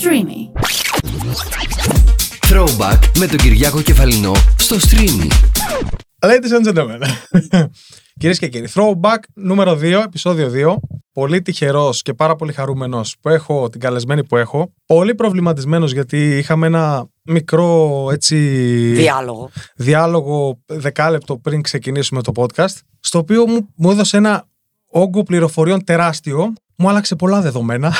Streamy. Throwback με τον Κυριάκο Κεφαλινό στο Streamy. Ladies and gentlemen. Κυρίες και κύριοι, throwback νούμερο 2, επεισόδιο 2. Πολύ τυχερός και πάρα πολύ χαρούμενος που έχω την καλεσμένη που έχω. Πολύ προβληματισμένος γιατί είχαμε ένα μικρό έτσι. Διάλογο. διάλογο δεκάλεπτο πριν ξεκινήσουμε το podcast. Στο οποίο μου, μου έδωσε ένα όγκο πληροφοριών τεράστιο. Μου άλλαξε πολλά δεδομένα.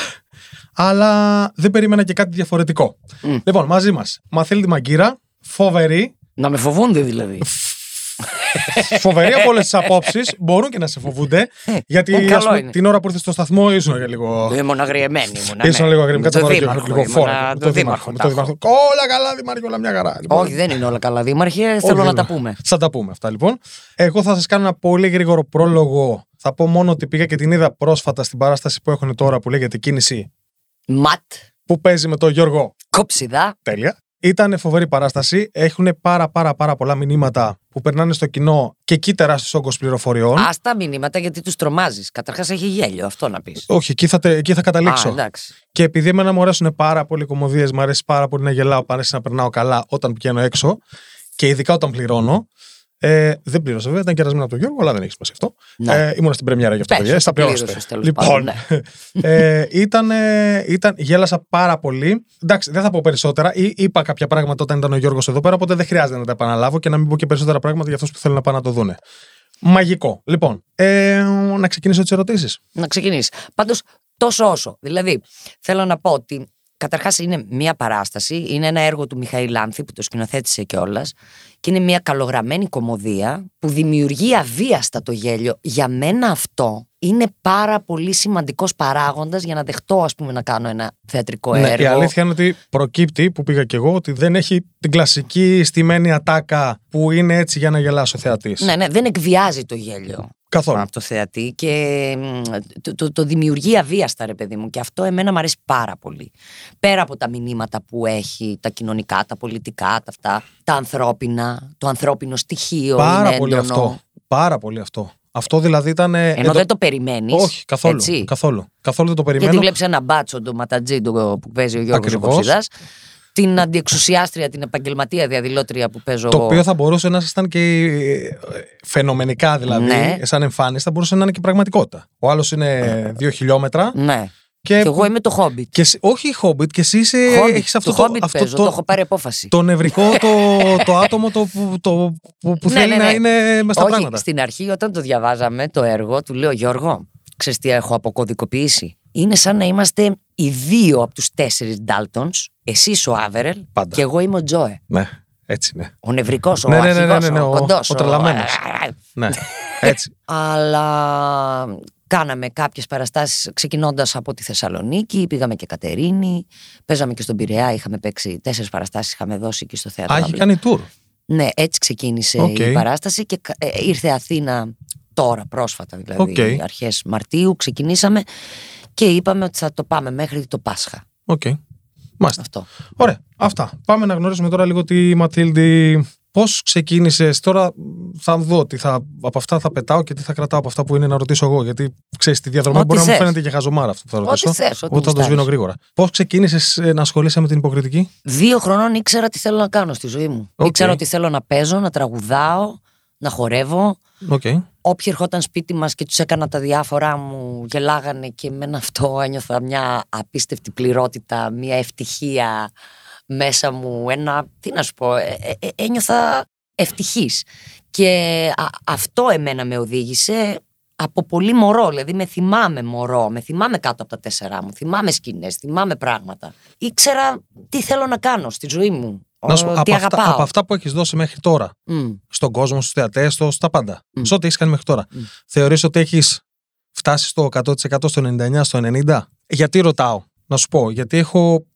Αλλά δεν περίμενα και κάτι διαφορετικό. Μμ. Λοιπόν, μαζί μας Μαθήλτη Μαγκύρα, φοβερή, Να με φοβούνται δηλαδή. φοβερή από όλες τις απόψεις. Μπορούν και να σε φοβούνται. γιατί ε, καλό ας πούμε, είναι. την ώρα που ήρθες στο σταθμό ήσουν για λίγο. Ήμουν αγριεμένη. Ήμουν, Ήσουν ναι. λίγο αγρίμη. Με Κάτσε το να ρωτήσω δήμαρχο, λίγο ήμουνα φόρα. Με το δήμαρχο. με τα το έχω. δήμαρχο. Όλα καλά, δήμαρχο, όλα μια χαρά. Λοιπόν, Όχι, δεν είναι όλα καλά, δήμαρχε. όχι, Θέλω να δεν τα είναι. πούμε. Θα τα πούμε αυτά λοιπόν. Εγώ θα σας κάνω ένα πολύ γρήγορο πρόλογο. Θα πω μόνο ότι πήγα και την είδα πρόσφατα στην παράσταση που έχουν τώρα που λέγεται Κίνηση. Ματ, Που παίζει με τον Γιώργο. κόψιδα. Τέλεια. Ήταν φοβερή παράσταση. Έχουν πάρα πάρα πάρα πολλά μηνύματα που περνάνε στο κοινό και εκεί τεράστιο όγκο πληροφοριών. Α τα μηνύματα γιατί τους τρομάζεις. Καταρχάς έχει γέλιο, αυτό να πεις. Όχι, εκεί θα, τε- εκεί θα καταλήξω. Α, εντάξει. Και επειδή εμένα μου αρέσουν πάρα πολύ κομμωδίες, μου αρέσει πάρα πολύ να γελάω, μου αρέσει να περνάω καλά όταν πηγαίνω έξω και ειδικά όταν πληρώνω. Ε, δεν πλήρωσα βέβαια, ήταν κερασμένο από τον Γιώργο, αλλά δεν έχει σημασία αυτό. Ναι. Ε, ήμουν στην πρεμιέρα γι' αυτό, Πες, παιδιά. Στα πλήρωσες πληρώσετε. τέλος Λοιπόν, πάντων, ναι. ε, ήταν, ε, ήταν, γέλασα πάρα πολύ. Εντάξει, δεν θα πω περισσότερα. Ή, είπα κάποια πράγματα όταν ήταν ο Γιώργος εδώ πέρα, οπότε δεν χρειάζεται να τα επαναλάβω και να μην πω και περισσότερα πράγματα για αυτούς που θέλουν να πάνε να το δούνε. Μαγικό. Λοιπόν, ε, να ξεκινήσω τις ερωτήσεις. Να ξεκινήσεις. Πάντως, τόσο όσο. Δηλαδή, θέλω να πω ότι καταρχάς είναι μία παράσταση, είναι ένα έργο του Μιχαήλ Λάνθη που το σκηνοθέτησε κιόλας και είναι μία καλογραμμένη κομμωδία που δημιουργεί αβίαστα το γέλιο. Για μένα αυτό είναι πάρα πολύ σημαντικός παράγοντας για να δεχτώ, ας πούμε, να κάνω ένα θεατρικό Ναι, έργο. η αλήθεια είναι ότι προκύπτει, που πήγα κι εγώ, ότι δεν έχει την κλασική στημένη ατάκα που είναι έτσι για να γελάσει ο θεατής. Ναι, ναι, δεν εκβιάζει το γέλιο. Καθόλου. από το θεατή και μ, το, το, το δημιουργεί αβίαστα ρε παιδί μου και αυτό εμένα μου αρέσει πάρα πολύ πέρα από τα μηνύματα που έχει τα κοινωνικά, τα πολιτικά, τα αυτά τα ανθρώπινα, το ανθρώπινο στοιχείο Πάρα είναι πολύ έντονο αυτό. Πάρα πολύ αυτό. Αυτό δηλαδή ήταν. ε, ενώ εδώ- δεν το περιμένεις Όχι, καθόλου. έτσι; Καθόλου. Καθόλου δεν το περιμένω. γιατί βλέπεις ένα μπάτσο το ματατζή το, που παίζει ο Γιώργος ο Ακριβώς. Κοψιδάς την αντιεξουσιάστρια, την επαγγελματία διαδηλώτρια που παίζω Το εγώ οποίο θα μπορούσε να ήσασταν και ε, φαινομενικά δηλαδή, Ναι. σαν εμφάνιση, θα μπορούσε να είναι και πραγματικότητα. Ο άλλος είναι δύο χιλιόμετρα. ναι. Και, και εγώ είμαι το Hobbit και εσύ- όχι Hobbit, και εσύ είσαι, Hobbit, έχεις αυτό το το, Hobbit αυτό παίζω, το, το έχω πάρει απόφαση το νευρικό, το, το άτομο το, που, το, που, που Ναι, θέλει ναι, να ναι. είναι μες στα Όχι, πράγματα. στην αρχή όταν το διαβάζαμε το έργο, του λέω Γιώργο, ξέρεις τι έχω αποκωδικοποιήσει; Είναι σαν να είμαστε οι δύο από τους τέσσερις Ντάλτονς, εσύ ο Άβερελ Πάντα. και εγώ είμαι ο Τζόε. Ναι, έτσι ναι. Ο νευρικός, ο Ναι, ναι, ναι, αρχηγός, ναι, ναι, ο ο- κοντός. ο τρελαμένος. ναι. έτσι. Αλλά κάναμε κάποιες παραστάσεις ξεκινώντας από τη Θεσσαλονίκη, πήγαμε και Κατερίνη, παίζαμε και στον Πειραιά, είχαμε παίξει τέσσερις παραστάσεις, είχαμε δώσει και στο θέατρο. Α, έχει Αυλή. κάνει tour. Ναι, έτσι ξεκίνησε Οκ. η παράσταση και κα- ε, ήρθε Αθήνα τώρα, πρόσφατα δηλαδή, Οκ. αρχές Μαρτίου ξεκινήσαμε και είπαμε ότι θα το πάμε μέχρι το Πάσχα. Οκ. Μάλιστα. Αυτό. Ωραία. Αυτά. Πάμε να γνωρίσουμε τώρα λίγο τη Ματθίλδη. Πώς ξεκίνησες, τώρα θα δω τι θα, από αυτά θα πετάω και τι θα κρατάω από αυτά που είναι να ρωτήσω εγώ. Γιατί ξέρεις, τη διαδρομή Ό,τι μπορεί να μου θες. φαίνεται και χαζομάρα αυτό που θα Ό,τι ρωτήσω. θες, ό,τι Οπότε θα το γουστάρεις. σβήνω γρήγορα. Πώς ξεκίνησες να ασχολείσαι με την υποκριτική, Δύο χρονών ήξερα τι θέλω να κάνω στη ζωή μου. Οκ. Ήξερα ότι θέλω να παίζω, να τραγουδάω, να χορεύω. Οκ. Όποιοι ερχόταν σπίτι μας και τους έκανα τα διάφορά μου, γελάγανε και με αυτό ένιωθα μια απίστευτη πληρότητα, μια ευτυχία μέσα μου, ένα, τι να σου πω, ε, ε, ε, ένιωθα ευτυχής. Και α- αυτό εμένα με οδήγησε από πολύ μωρό, δηλαδή με θυμάμαι μωρό, με θυμάμαι κάτω από τα τέσσερα μου, θυμάμαι σκηνές, θυμάμαι πράγματα. Ήξερα τι θέλω να κάνω στη ζωή μου, Να σου πω, ο, από τι αυτά, αγαπάω. από αυτά που έχεις δώσει μέχρι τώρα, Μμ. στον κόσμο, στους θεατές, στα πάντα, Μμ. σε ό,τι έχεις κάνει μέχρι τώρα, Μμ. θεωρείς ότι έχεις φτάσει στο 100% στο 99%, στο 90%. Γιατί ρωτάω, να σου πω, γιατί έχω.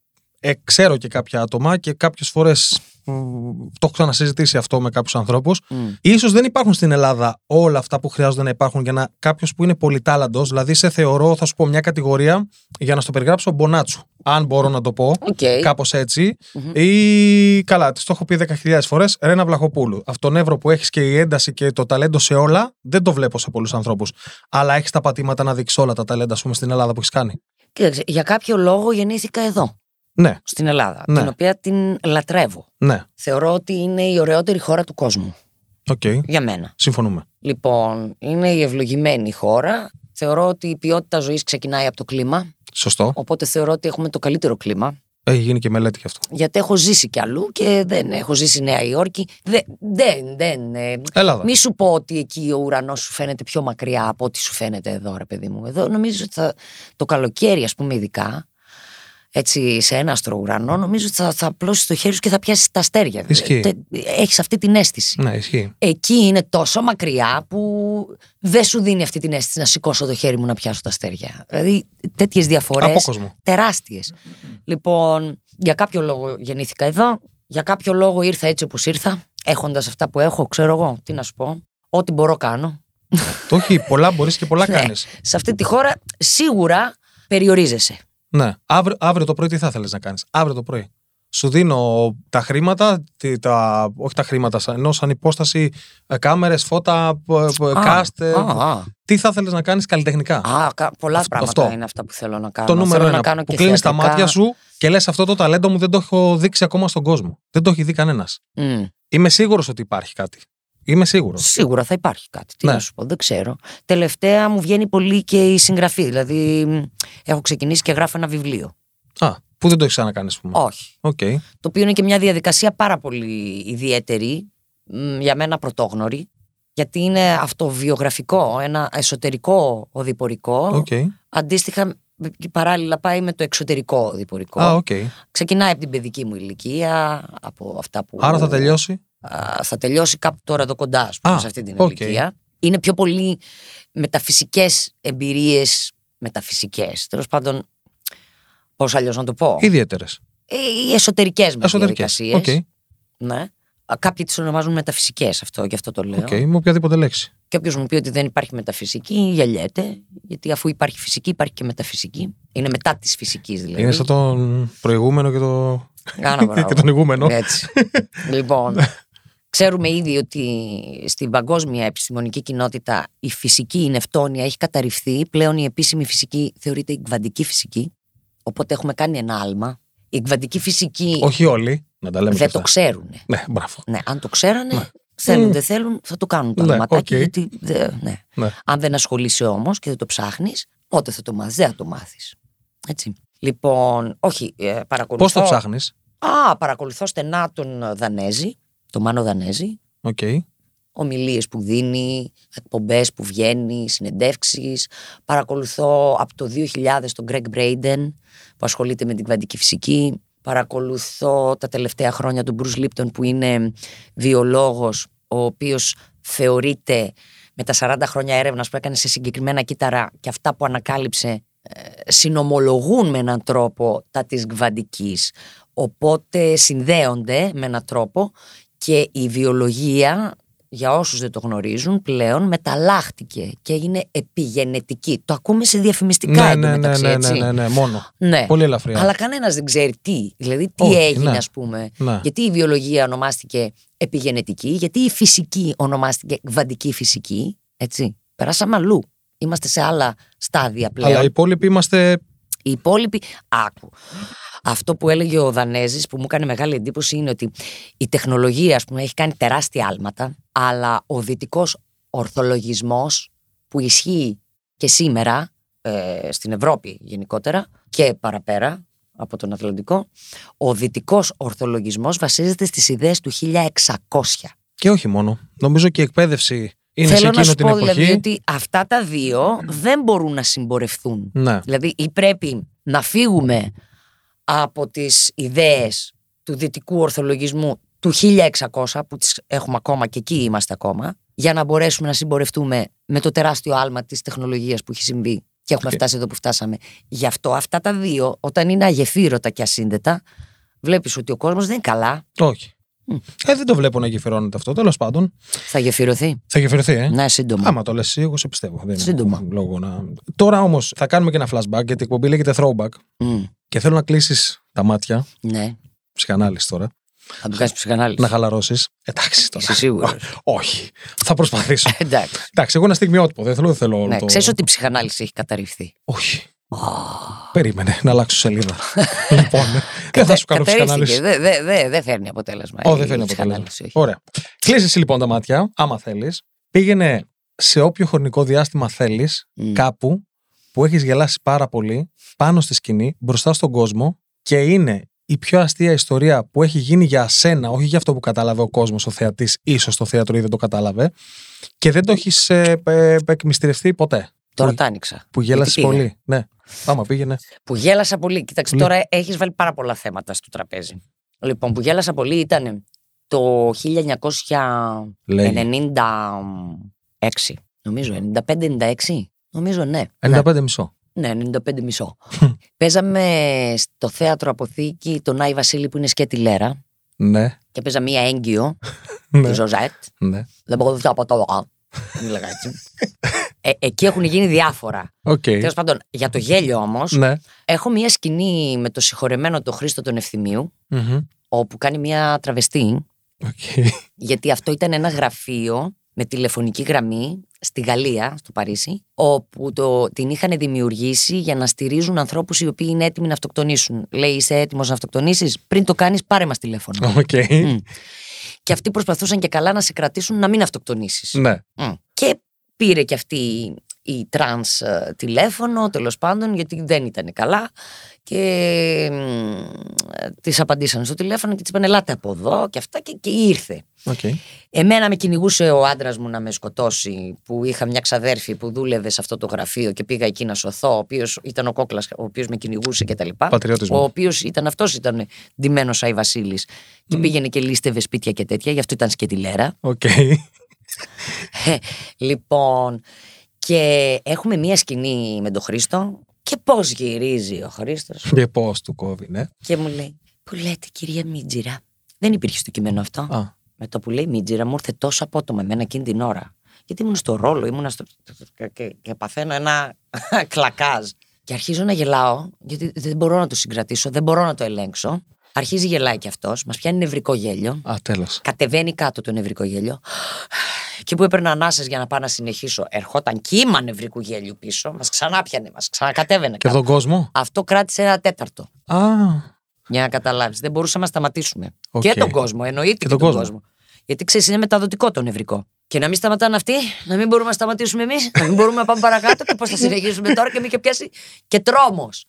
Ε, ξέρω και κάποια άτομα και κάποιες φορές το έχω ξανασυζητήσει αυτό με κάποιους ανθρώπους. Μμ. Ίσως δεν υπάρχουν στην Ελλάδα όλα αυτά που χρειάζονται να υπάρχουν για να κάποιος που είναι πολυτάλαντος, δηλαδή σε θεωρώ, θα σου πω μια κατηγορία για να στο περιγράψω Μπονάτσου. Αν μπορώ να το πω, Οκ. κάπως έτσι. Μμμ. Ή καλά, της το έχω πει 10.000 φορές. Ρένα Βλαχοπούλου. Αυτό το νεύρο που έχεις και η ένταση και το ταλέντο σε όλα, δεν το βλέπω σε πολλούς ανθρώπους. Αλλά έχεις τα πατήματα να δείξεις όλα τα ταλέντα, ας πούμε, στην Ελλάδα που έχεις κάνει. Κοίταξε, για κάποιο λόγο γεννήθηκα εδώ. Ναι, στην Ελλάδα, Ναι. την οποία την λατρεύω. ναι. Θεωρώ ότι είναι η ωραιότερη χώρα του κόσμου. Οκ. Για μένα. Συμφωνούμε. Λοιπόν, είναι η ευλογημένη χώρα. Θεωρώ ότι η ποιότητα ζωής ξεκινάει από το κλίμα. Σωστό. Οπότε θεωρώ ότι έχουμε το καλύτερο κλίμα. Έχει γίνει και μελέτη γι' αυτό. Γιατί έχω ζήσει κι αλλού και δεν έχω ζήσει Νέα Υόρκη. Δεν, δεν, δεν. ε, Ελλάδα. Μη σου πω ότι εκεί ο ουρανός σου φαίνεται πιο μακριά από ό,τι σου φαίνεται εδώ, ρε παιδί μου. Εδώ νομίζω ότι θα, το καλοκαίρι, ας πούμε, ειδικά, έτσι σε ένα άστρο ουρανό, νομίζω ότι θα, θα απλώσεις το χέρι σου και θα πιάσεις τα αστέρια. Ισχύει. Έχεις αυτή την αίσθηση. Ναι, ισχύει. Εκεί είναι τόσο μακριά που δεν σου δίνει αυτή την αίσθηση να σηκώσω το χέρι μου να πιάσω τα αστέρια. Δηλαδή τέτοιες διαφορές. Απόκοσμο. Τεράστιες. Λοιπόν, για κάποιο λόγο γεννήθηκα εδώ. Για κάποιο λόγο ήρθα έτσι όπως ήρθα. Έχοντας αυτά που έχω, ξέρω εγώ, τι να σου πω. Ό,τι μπορώ κάνω. Το όχι, πολλά μπορείς και πολλά Ναι. κάνεις. Σε αυτή τη χώρα σίγουρα περιορίζεσαι. Ναι. Αύριο, αύριο το πρωί τι θα ήθελε να κάνεις; Αύριο το πρωί. Σου δίνω τα χρήματα, τι- τα, όχι τα χρήματα, σαν- ενώ σαν υπόσταση κάμερες, φώτα, π- π- Α, cast. ε, α, α. Τι θα ήθελε να κάνεις καλλιτεχνικά; Α, κα- πολλά Αυτό- πράγματα αυτό. είναι αυτά που θέλω να κάνω. το νούμερο θέλω ένα. να κάνω που και κλείνεις τα θεατρικά. μάτια σου και λες αυτό το ταλέντο μου δεν το έχω δείξει ακόμα στον κόσμο. Δεν το έχει δει κανένας. Μμ. Είμαι σίγουρος ότι υπάρχει κάτι. Είμαι σίγουρος. Σίγουρα θα υπάρχει κάτι. Τι Ναι. να σου πω, δεν ξέρω. Τελευταία μου βγαίνει πολύ και η συγγραφή. Δηλαδή, μ, έχω ξεκινήσει και γράφω ένα βιβλίο. Α, που δεν το έχεις ξανακάνεις, ας πούμε. Όχι. Οκ. Το οποίο είναι και μια διαδικασία πάρα πολύ ιδιαίτερη, μ, για μένα πρωτόγνωρη, γιατί είναι αυτοβιογραφικό, ένα εσωτερικό οδηπορικό. Οκ. Αντίστοιχα, και παράλληλα πάει με το εξωτερικό οδηπορικό. Α, οκ. Ξεκινάει από την παιδική μου ηλικία, από αυτά που. Άρα θα τελειώσει; Α, θα τελειώσει κάπου τώρα εδώ κοντά, ας πούμε, Α, σε αυτή την οκ. ηλικία. Είναι πιο πολύ μεταφυσικές εμπειρίες, μεταφυσικές, τέλος πάντων, πώς αλλιώς να το πω; Ιδιαίτερες. Ε, οι εσωτερικές μας Εσωτερικές. διαδικασίες. Οκ. Ναι. Α, Κάποιοι τις ονομάζουν μεταφυσικές αυτό, γι' αυτό το λέω. Οκ. Με οποιαδήποτε λέξη. Και όποιος μου πει ότι δεν υπάρχει μεταφυσική, γελιέται. Γιατί αφού υπάρχει φυσική, υπάρχει και μεταφυσική. Είναι μετά της φυσικής δηλαδή. Είναι σαν τον προηγούμενο και, το... Άνα, μπράβο. και τον ηγούμενο. Έτσι. λοιπόν, ξέρουμε ήδη ότι στην παγκόσμια επιστημονική κοινότητα η φυσική η νευτόνια έχει καταρριφθεί. Πλέον η επίσημη φυσική θεωρείται η κβαντική φυσική. Οπότε έχουμε κάνει ένα άλμα. Η κβαντική φυσική Όχι όλοι. Να τα λέμε και δεν το αυτά. ξέρουν. Ναι, μπράβο. Ναι, αν το ξέρανε, θέλουν, δεν θέλουν, θα το κάνουν το Ναι, αλματάκι. οκ. Γιατί, δε- ναι. Ναι. Αν δεν ασχολείσαι όμως και δεν το ψάχνεις, πότε θα το μάθεις, δεν θα το μάθεις. Έτσι. Λοιπόν, όχι, ε, Πώς παρακολουθώ. το ψάχνεις; Α, παρακολουθώ στενά τον Δανέζη, τον Μάνο Δανέζη. Οκ. Ομιλίες που δίνει, εκπομπές που βγαίνει, συνεντεύξεις. Παρακολουθώ από το 2000 τον Greg Braden που ασχολείται με την κβαντική φυσική. Παρακολουθώ τα τελευταία χρόνια τον Bruce Lipton που είναι βιολόγος ο οποίος θεωρείται με τα 40 χρόνια έρευνας που έκανε σε συγκεκριμένα κύτταρα και αυτά που ανακάλυψε ε, συνομολογούν με έναν τρόπο τα της κβαντικής. Οπότε συνδέονται με έναν τρόπο και η βιολογία για όσους δεν το γνωρίζουν πλέον μεταλλάχτηκε και είναι επιγενετική. Το ακούμε σε διαφημιστικά Ναι, ναι, ναι, εντωμεταξύ, ναι, ναι, έτσι. ναι, ναι, μόνο. Ναι. Πολύ ελαφριά. Αλλά κανένας δεν ξέρει τι. Δηλαδή, τι Όχι, έγινε, ναι. ας πούμε. Ναι. Γιατί η βιολογία ονομάστηκε επιγενετική, γιατί η φυσική ονομάστηκε κβαντική φυσική. Έτσι. Περάσαμε αλλού. Είμαστε σε άλλα στάδια πλέον. Αλλά οι υπόλοιποι είμαστε. Οι υπόλοιποι. Άκου. Αυτό που έλεγε ο Δανέζης που μου έκανε μεγάλη εντύπωση είναι ότι η τεχνολογία, ας πούμε, έχει κάνει τεράστια άλματα, αλλά ο δυτικός ορθολογισμός που ισχύει και σήμερα ε, στην Ευρώπη γενικότερα και παραπέρα από τον Ατλαντικό, ο δυτικός ορθολογισμός βασίζεται στις ιδέες του 1600. Και όχι μόνο. Νομίζω και η εκπαίδευση είναι σε Θέλω να εκείνο σου την πω εποχή. δηλαδή ότι αυτά τα δύο δεν μπορούν να συμπορευθούν. Ναι. Δηλαδή ή πρέπει να φύγουμε από τις ιδέες του δυτικού ορθολογισμού του 1600 που τις έχουμε ακόμα και εκεί είμαστε ακόμα για να μπορέσουμε να συμπορευτούμε με το τεράστιο άλμα της τεχνολογίας που έχει συμβεί και έχουμε Οκ. φτάσει εδώ που φτάσαμε. Γι' αυτό αυτά τα δύο όταν είναι αγεφύρωτα και ασύνδετα βλέπεις ότι ο κόσμος δεν είναι καλά. Όχι. Ε, δεν το βλέπω να γεφυρώνεται αυτό. Τέλος πάντων. Θα γεφυρωθεί. Θα γεφυρωθεί, ε. Ναι, σύντομα. Άμα το λες, εγώ σε πιστεύω. Δεν είναι Σύντομα. Λόγο να... Τώρα όμως θα κάνουμε και ένα flashback γιατί η εκπομπή λέγεται throwback Μμ, και θέλω να κλείσει τα μάτια. ναι, Ψυχανάλυση τώρα. θα του κάνεις ψυχανάλυση. Να χαλαρώσεις. Εντάξει τώρα. Είσαι σίγουρος. Όχι. Θα προσπαθήσω. Εντάξει. Εντάξει, εγώ ένα στιγμιότυπο. Δεν θέλω. Δεν θέλω όλο Ναι, το... ξέρεις ότι η ψυχανάλυση έχει καταρριφθεί. Όχι. Περίμενε να αλλάξω σελίδα. λοιπόν, δεν θα σου κάνω ψυχανάλυση. Δεν δε, δε, δε φέρνει αποτέλεσμα. Ω, η δεν φέρνει αποτέλεσμα. ψυχανάλυση, όχι. Ωραία. Κλείσει λοιπόν τα μάτια, άμα θέλεις. Πήγαινε σε όποιο χρονικό διάστημα θέλεις, Μμ. κάπου που έχεις γελάσει πάρα πολύ, πάνω στη σκηνή, μπροστά στον κόσμο και είναι η πιο αστεία ιστορία που έχει γίνει για σένα, όχι για αυτό που κατάλαβε ο κόσμος, ο θεατής, ίσως στο θέατρο ή δεν το κατάλαβε, και δεν το έχεις ε, ε, εκμυστηρευτεί ποτέ. Τώρα που, τα άνοιξα. που γέλασες πήγαινε; πολύ. Ναι. Άμα πήγαινε. Που γέλασα πολύ. Κοίταξε, Ναι. τώρα έχεις βάλει πάρα πολλά θέματα στο τραπέζι. Λοιπόν, που γέλασα πολύ ήταν το 1996. Λέει. Νομίζω, 95-96. Νομίζω, ναι. 95 μισό. Ναι, 95 μισό. Παίζαμε στο θέατρο Αποθήκη τον Άι Βασίλη που είναι σκέτη λέρα Ναι. και παίζα μία έγκυο, ναι. τη Ζωζέτ. ναι. Δεν μπορώ να από το Μίλαγα έτσι. Ε, εκεί έχουν γίνει διάφορα. Οκ. Τέλος πάντων, για το γέλιο όμως, Ναι. έχω μία σκηνή με το συγχωρεμένο τον Χρήστο τον Ευθυμίου, Μμμ. όπου κάνει μία τραβεστή, Οκ. γιατί αυτό ήταν ένα γραφείο με τηλεφωνική γραμμή στη Γαλλία, στο Παρίσι, όπου το, την είχαν δημιουργήσει για να στηρίζουν ανθρώπους οι οποίοι είναι έτοιμοι να αυτοκτονήσουν. Λέει, είσαι έτοιμος να αυτοκτονήσεις, πριν το κάνεις πάρε μας τηλέφωνο. Οκ. Μμ. Και αυτοί προσπαθούσαν και καλά να σε κρατήσουν να μην αυτοκτονήσεις. Ναι. Μμ. Και πήρε και αυτή η τρανς ε, τηλέφωνο, τέλος πάντων, γιατί δεν ήταν καλά. Και της απαντήσαν στο τηλέφωνο και της είπαν: Ελάτε από εδώ και αυτά. Και, και ήρθε. Οκ. Εμένα με κυνηγούσε ο άντρας μου να με σκοτώσει, που είχα μια ξαδέρφη που δούλευε σε αυτό το γραφείο και πήγα εκεί να σωθώ, ο οποίος ήταν ο Κόκλας, ο οποίος με κυνηγούσε κτλ. Πατριώτης μου. Ο οποίος ήταν αυτός, ήταν ντυμένος Άι Βασίλης. Και πήγαινε και λήστευε σπίτια και τέτοια, γι' αυτό ήταν σκέτη λέρα. Οκ. Λοιπόν, και έχουμε μία σκηνή με τον Χρήστο και πώς γυρίζει ο Χρήστος Και πώς του κόβει, ναι. και μου λέει «Που λέτε κυρία Μίτζιρα». Δεν υπήρχε στο κείμενο αυτό. Α. Με το που λέει Μίτζιρα μου ήρθε τόσο απότομα εμένα εκείνη την ώρα. Γιατί ήμουν στο ρόλο, ήμουν στο... και, και, και παθαίνω ένα κλακάζ. Και αρχίζω να γελάω, γιατί δεν μπορώ να το συγκρατήσω, δεν μπορώ να το ελέγξω. Αρχίζει γελάει κι αυτός, μας πιάνει νευρικό γέλιο. Α, τέλος. Κατεβαίνει κάτω το νευρικό γέλιο. Εκεί που έπαιρνα ανάσες για να πάω να συνεχίσω, ερχόταν κύμα νευρικού γέλιου πίσω, μας ξανά πιανε, μας ξανακατέβαινε. Και κάτω. τον κόσμο; Αυτό κράτησε ένα τέταρτο. Α. Για να καταλάβεις. Δεν μπορούσαμε να σταματήσουμε. Οκ. Και τον κόσμο, εννοείται και, τον τον, κόσμο. κόσμο. Γιατί ξέρεις, είναι μεταδοτικό το νευρικό. Και να μην σταματάνε αυτοί, να μην μπορούμε να σταματήσουμε εμείς, να μην μπορούμε να πάμε παρακάτω και πώς θα συνεχίσουμε τώρα και με είχε πιάσει και τρόμος.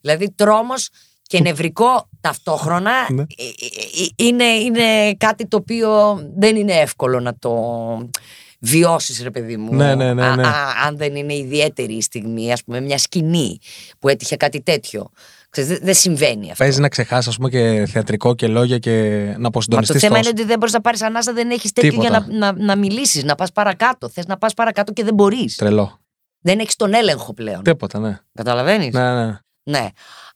Δηλαδή τρόμος και νευρικό ταυτόχρονα Ναι. ε, ε, ε, είναι, είναι κάτι το οποίο δεν είναι εύκολο να το βιώσεις, ρε παιδί μου. Ναι, ναι, ναι, Α- ναι. α- αν δεν είναι ιδιαίτερη η στιγμή, ας πούμε, μια σκηνή που έτυχε κάτι τέτοιο. Ξέρεις, δεν δεν συμβαίνει αυτό. Παίζει να ξεχάσεις, ας πούμε, και θεατρικό και λόγια και να Μα αποσυντονιστεί. το θέμα είναι ότι δεν μπορείς να πάρεις ανάσα, δεν έχεις τέτοιο για Τίποτα. να, να, να μιλήσεις, να πας παρακάτω. Θες να πας παρακάτω και δεν μπορείς. Τρελό. Δεν έχεις τον έλεγχο πλέον. Τίποτα, ναι. Καταλαβαίνεις; Ναι, ναι. Ναι.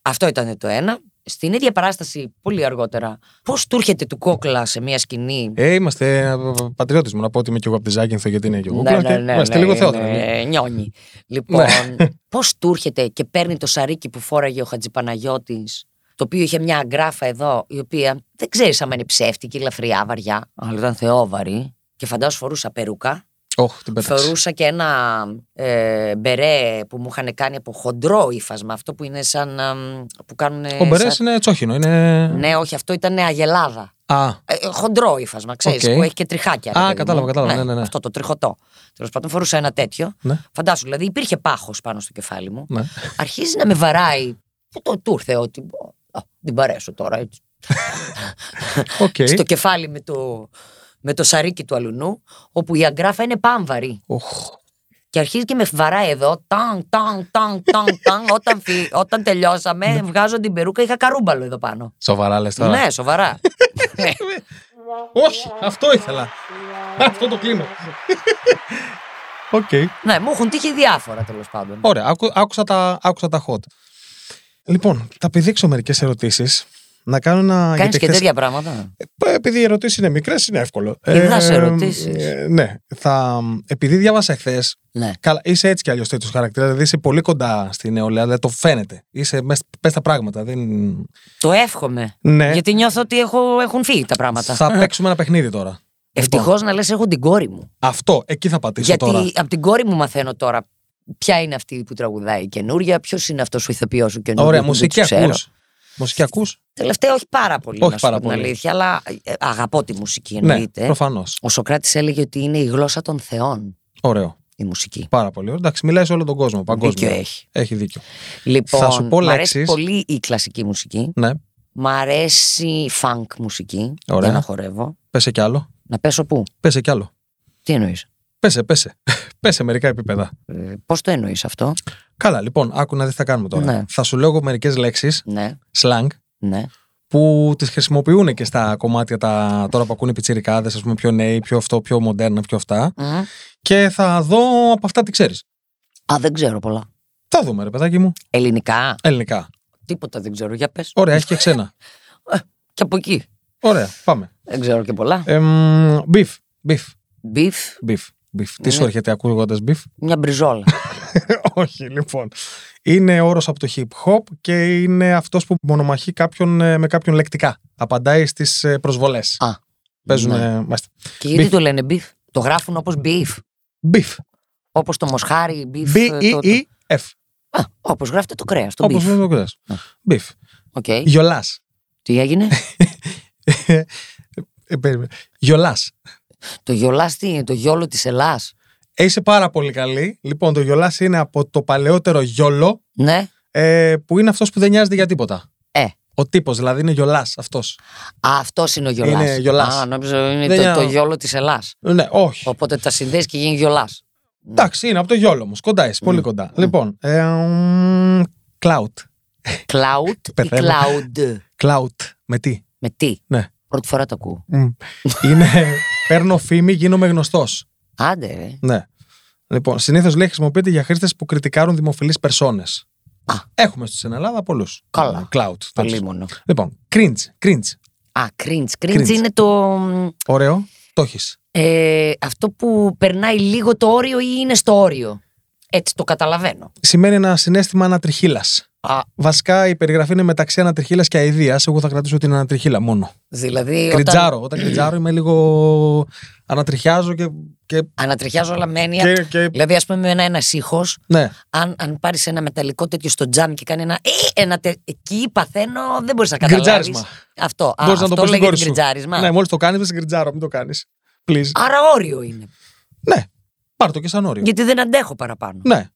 Αυτό ήταν το ένα. Στην ίδια παράσταση, πολύ αργότερα, πώς του έρχεται του κόκλα σε μια σκηνή; Ε, είμαστε πατριώτη μου. Να πω ότι είμαι και εγώ από τη Ζάκυνθο γιατί είναι και εγώ. Ναι, και είμαστε λίγο θεότρελοι. ναι, νιώνει. Λοιπόν, πώς του έρχεται και παίρνει το σαρίκι που φόραγε ο Χατζηπαναγιώτης, το οποίο είχε μια αγκράφα εδώ, η οποία δεν ξέρεις αν είναι ψεύτικη, ελαφριά, βαριά, αλλά ήταν θεόβαρη. Και φαντάζομαι φορούσα περούκα. Όχι, την πέταξε. Φορούσα και ένα ε, μπερέ που μου είχαν κάνει από χοντρό ύφασμα. Αυτό που είναι σαν. αμ, που κάνουν. Ο Μπερές είναι τσόχινο. Είναι. Ναι, όχι, αυτό ήταν αγελάδα. Α, Ε, ε, χοντρό ύφασμα, ξέρεις, Οκ. που έχει και τριχάκια. ρε Α, παιδί κατάλαβα, μου. κατάλαβα, ναι, ναι, ναι. Αυτό το τριχωτό. Τέλος πάντων, φορούσα ένα τέτοιο. ναι. Φαντάσου, δηλαδή υπήρχε πάχος πάνω στο κεφάλι μου. ναι. Αρχίζει να με βαράει. Που το του ήρθε ότι. Α, την παρέσω τώρα, έτσι. Οκ. Στο κεφάλι με το, με το σαρίκι του αλλουνού, όπου η αγκράφα είναι πάμβαρη. Οχ. Και αρχίζει και με βαράει εδώ. Τάν, τάν, τάν, τάν, τάν. όταν, φυ- όταν τελειώσαμε, βγάζω την περούκα, είχα καρούμπαλο εδώ πάνω. Σοβαρά λες τώρα. Ναι, σοβαρά. Ναι. Όχι, αυτό ήθελα. Αυτό το κλείνω. Οκ. ναι, μου έχουν τύχει διάφορα τέλος πάντων. Ωραία, άκου- άκουσα τα, άκουσα τα hot. Λοιπόν, θα πηδήξω μερικές ερωτήσεις. Να κάνω ένα. Κάνεις γιατί και χθες- τέτοια πράγματα. Ε, Επειδή οι ερωτήσεις είναι μικρές, είναι εύκολο. Πηδάς Ε, ερωτήσεις. ε, ναι. Θα, επειδή διάβασα χθες. Ναι. Καλά, είσαι έτσι κι αλλιώς τέτοιος χαρακτήρας. Δηλαδή είσαι πολύ κοντά στην νεολαία, δηλαδή το φαίνεται. Είσαι μέσα μες στα πράγματα. Δεν... Το εύχομαι. Ναι, Γιατί νιώθω ότι έχω, έχουν φύγει τα πράγματα. θα παίξουμε ένα παιχνίδι τώρα. Ευτυχώς να λες: Έχω την κόρη μου. Αυτό, εκεί θα πατήσω Γιατί τώρα. από την κόρη μου μαθαίνω τώρα ποια είναι αυτή που τραγουδάει η καινούρια, ποιος είναι αυτός ο ηθοποιός σου καινούριος. Ωραία, που δεν μουσική τους ξέρω. ακούς. Μουσική ακούς. Τελευταία όχι πάρα πολύ, Όχι να σου πάρα πω την πολύ. αλήθεια, αλλά ε, αγαπώ τη μουσική Ναι, εννοείται. προφανώς. Ο Σοκράτης έλεγε ότι είναι η γλώσσα των θεών Ωραίο. η μουσική. Πάρα πολύ ωραίο. Εντάξει, μιλάει σε όλο τον κόσμο. Παγκόσμια. Δίκιο έχει. Έχει δίκιο. Λοιπόν, Θα σου πω μ' αρέσει λέξεις. πολύ η κλασική μουσική. Ναι, Μ' αρέσει η funk μουσική. Ωραία. Για να χορεύω. πέσε κι άλλο. Να πέσω πού; Πέσε κι άλλο. Τι εννοείς; Πέσε, πέσε. Πέσε μερικά επίπεδα. Ε, Πώς το εννοείς αυτό; Καλά, λοιπόν, άκου να δεις τι θα κάνουμε τώρα. Ναι. Θα σου λέω μερικές λέξεις, Ναι, slang, ναι. που τις χρησιμοποιούν και στα κομμάτια τα, τώρα που ακούνε οι πιτσιρικάδες, ας πούμε, πιο νέοι, πιο αυτό, πιο μοντέρνα, πιο αυτά. Μμ. Και θα δω από αυτά τι ξέρεις. Α, δεν ξέρω πολλά. Θα δούμε, ρε παιδάκι μου. Ελληνικά. Ελληνικά. Τίποτα δεν ξέρω. Για πες. Ωραία, έχει και ξένα. Και από εκεί. Ωραία, πάμε. Δεν ξέρω και πολλά. Εμ, beef. Beef. Beef, Beef. Beef. Τι σου Ναι. έρχεται ακούγοντας beef. μια μπριζόλα. Όχι, λοιπόν. Είναι όρος από το hip hop και είναι αυτός που μονομαχεί κάποιον ε, με κάποιον λεκτικά. Απαντάει στις προσβολές. Α, Παίζουν. ναι. ε, μάλιστα. Και γιατί Beef. το λένε beef. Το γράφουν όπως beef. Beef. Όπως το μοσχάρι, beef. ε, το- το- B-E-E-F. Α, όπως γράφεται το κρέας, το Όπως beef. δεν το ξέρει. Α. Beef. Οκ. Γιολάς. Τι έγινε; Γιολάς. Το γιολάς τι είναι, το yolo της Ελλάς. Είσαι πάρα πολύ καλή. Λοιπόν, το γιολάς είναι από το παλαιότερο yolo, Ναι. ε, που είναι αυτός που δεν νοιάζεται για τίποτα. Ε. Ο τύπος, δηλαδή είναι γιολάς αυτός. Α, αυτός είναι ο γιολάς. Είναι γιολάς. Α, νόμιζα είναι Δεν το, είναι- το γιόλο της Ελλάς. Ναι, όχι. Οπότε τα συνδέεις και γίνει γιολάς. Εντάξει, είναι από το γιόλο όμως. Κοντά είσαι, πολύ κοντά. Λοιπόν, ε, μ, cloud. Cloud ή Πεθαίνω. cloud. Cloud. Με τι; Με τι; Ναι. Πρώτη φορά το ακούω. Μ. είναι. Παίρνω φήμη, γίνομαι γνωστός. Άντε, ρε. Ναι. Λοιπόν, συνήθως λέει χρησιμοποιείται για χρήστες που κριτικάρουν δημοφιλείς περσόνες. Α. Έχουμε στην Ελλάδα πολλούς. Καλά. Cloud. Πολύ μόνο. Λοιπόν, cringe. Cringe. Α, cringe. Cringe Cringe. είναι το. Ωραίο. Το έχεις. Ε, αυτό που περνάει λίγο το όριο ή είναι στο όριο; Έτσι το καταλαβαίνω. Σημαίνει ένα συνέστημα ανατριχίλα. Α, Βασικά η περιγραφή είναι μεταξύ ανατριχίλα και αηδίας. Εγώ θα κρατήσω την ανατριχίλα μόνο. δηλαδή. Όταν Κριτζάρω. Όταν κριτζάρω είμαι λίγο. Ανατριχιάζω και. και, ανατριχιάζω όλα με έννοια. και, και Δηλαδή, ας πούμε, με ένα, ένας ήχος, ναι. αν, αν πάρεις ένα μεταλλικό τέτοιο στο τζάμι και κάνει ένα. Ε, ένα τε- εκεί παθαίνω, δεν μπορείς να καταλάβεις. Γκριτζάρισμα. Αυτό. Α, Μπορείς να το αυτό πεις στην λέγεται κόρη σου. γκριτζάρισμα. Ναι, μόλις το κάνεις, δεν σε γκριτζάρω. Μην το κάνεις. Please. Άρα όριο είναι. Ναι. Πάρ το και σαν όριο. Γιατί δεν αντέχω παραπάνω. Ναι.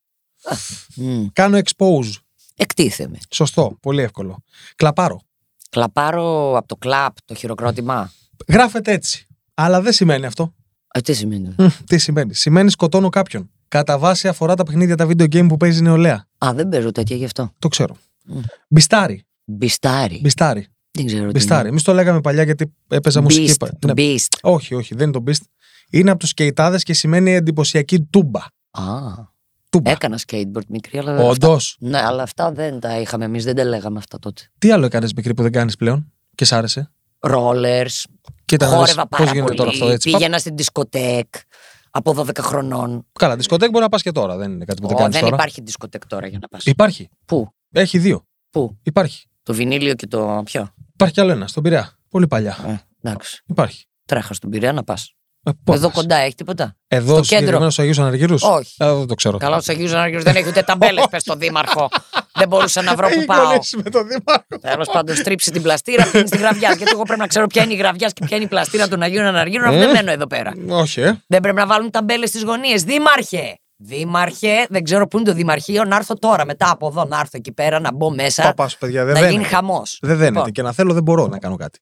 Μμ. Κάνω expose. Εκτίθεμαι. Σωστό. Πολύ εύκολο. Κλαπάρω. Κλαπάρω από το κλαπ το χειροκρότημα. Γράφεται έτσι. Αλλά δεν σημαίνει αυτό. Ε, τι σημαίνει; Μμ, Τι σημαίνει; Σημαίνει σκοτώνω κάποιον. Κατά βάση αφορά τα παιχνίδια, τα video game που παίζει η νεολαία. Α, δεν παίζω τέτοια γι' αυτό. Το ξέρω. Μμ. Μπιστάρι. Μπιστάρι. Μπιστάρι. Δεν ξέρω τι Μπιστάρι. Εμείς το λέγαμε παλιά γιατί έπαιζα είναι. μουσική. Beast, Ναι. το beast. Όχι, όχι, δεν είναι το beast. Είναι από τους σκεϊτάδες και σημαίνει εντυπωσιακή τούμπα. Α, Τούμπα. έκανα skateboard μικρή, αλλά. αυτά- Όντως. Ναι, αλλά αυτά δεν τα είχαμε εμείς, δεν τα λέγαμε αυτά τότε. Τι άλλο έκανες μικρή που δεν κάνεις πλέον και σ' άρεσε; Rollers, Κοίτα, να δεις χόρευα πώς πάρα γίνεται πολύ. τώρα αυτό έτσι. Πήγαινα στην δισκοτέκ από 12 χρονών. Καλά, δισκοτέκ μπορεί να πας και τώρα. Δεν είναι κάτι που δεν Ω, κάνεις δεν τώρα. υπάρχει δισκοτέκ τώρα για να πας. Υπάρχει. Πού, Έχει δύο. πού, Υπάρχει. το βινίλιο και το ποιο; Υπάρχει κι άλλο ένα, στον Πειραιά. Πολύ παλιά. Ε, εντάξει. Υπάρχει. Τρέχα στον Πειραιά να πας. Ε, πού Εδώ θα πας; κοντά έχει τίποτα; Εδώ στο κέντρο. συγκεκριμένα στου Αγίου Αναργύρου. Όχι. δεν το ξέρω. Καλά, τους Αγίου Ανάγκε δεν έχει ούτε ταμπέλες, πες στο Δήμαρχο. δεν μπορούσα να βρω που Έχει πάω. κολλήσει με το Δήμαρχο. Τέλος πάντων, στρίψει την πλαστήρα, πίνεις τη γραβιά. Γιατί εγώ πρέπει να ξέρω ποια είναι η γραβιά και ποια είναι η πλαστήρα των Αγίων Αναργύρων, αφού δεν μένω εδώ πέρα. Όχι, ε. Δεν πρέπει να βάλουν ταμπέλες στις γωνίες. Δήμαρχε! Δήμαρχε, δεν ξέρω πού είναι το Δημαρχείο, να έρθω τώρα μετά από εδώ, να έρθω εκεί πέρα, να μπω μέσα. Παπά σου, παιδιά, δεν να γίνει δένεται. χαμός. Δεν δένεται. Και να θέλω δεν μπορώ να κάνω κάτι.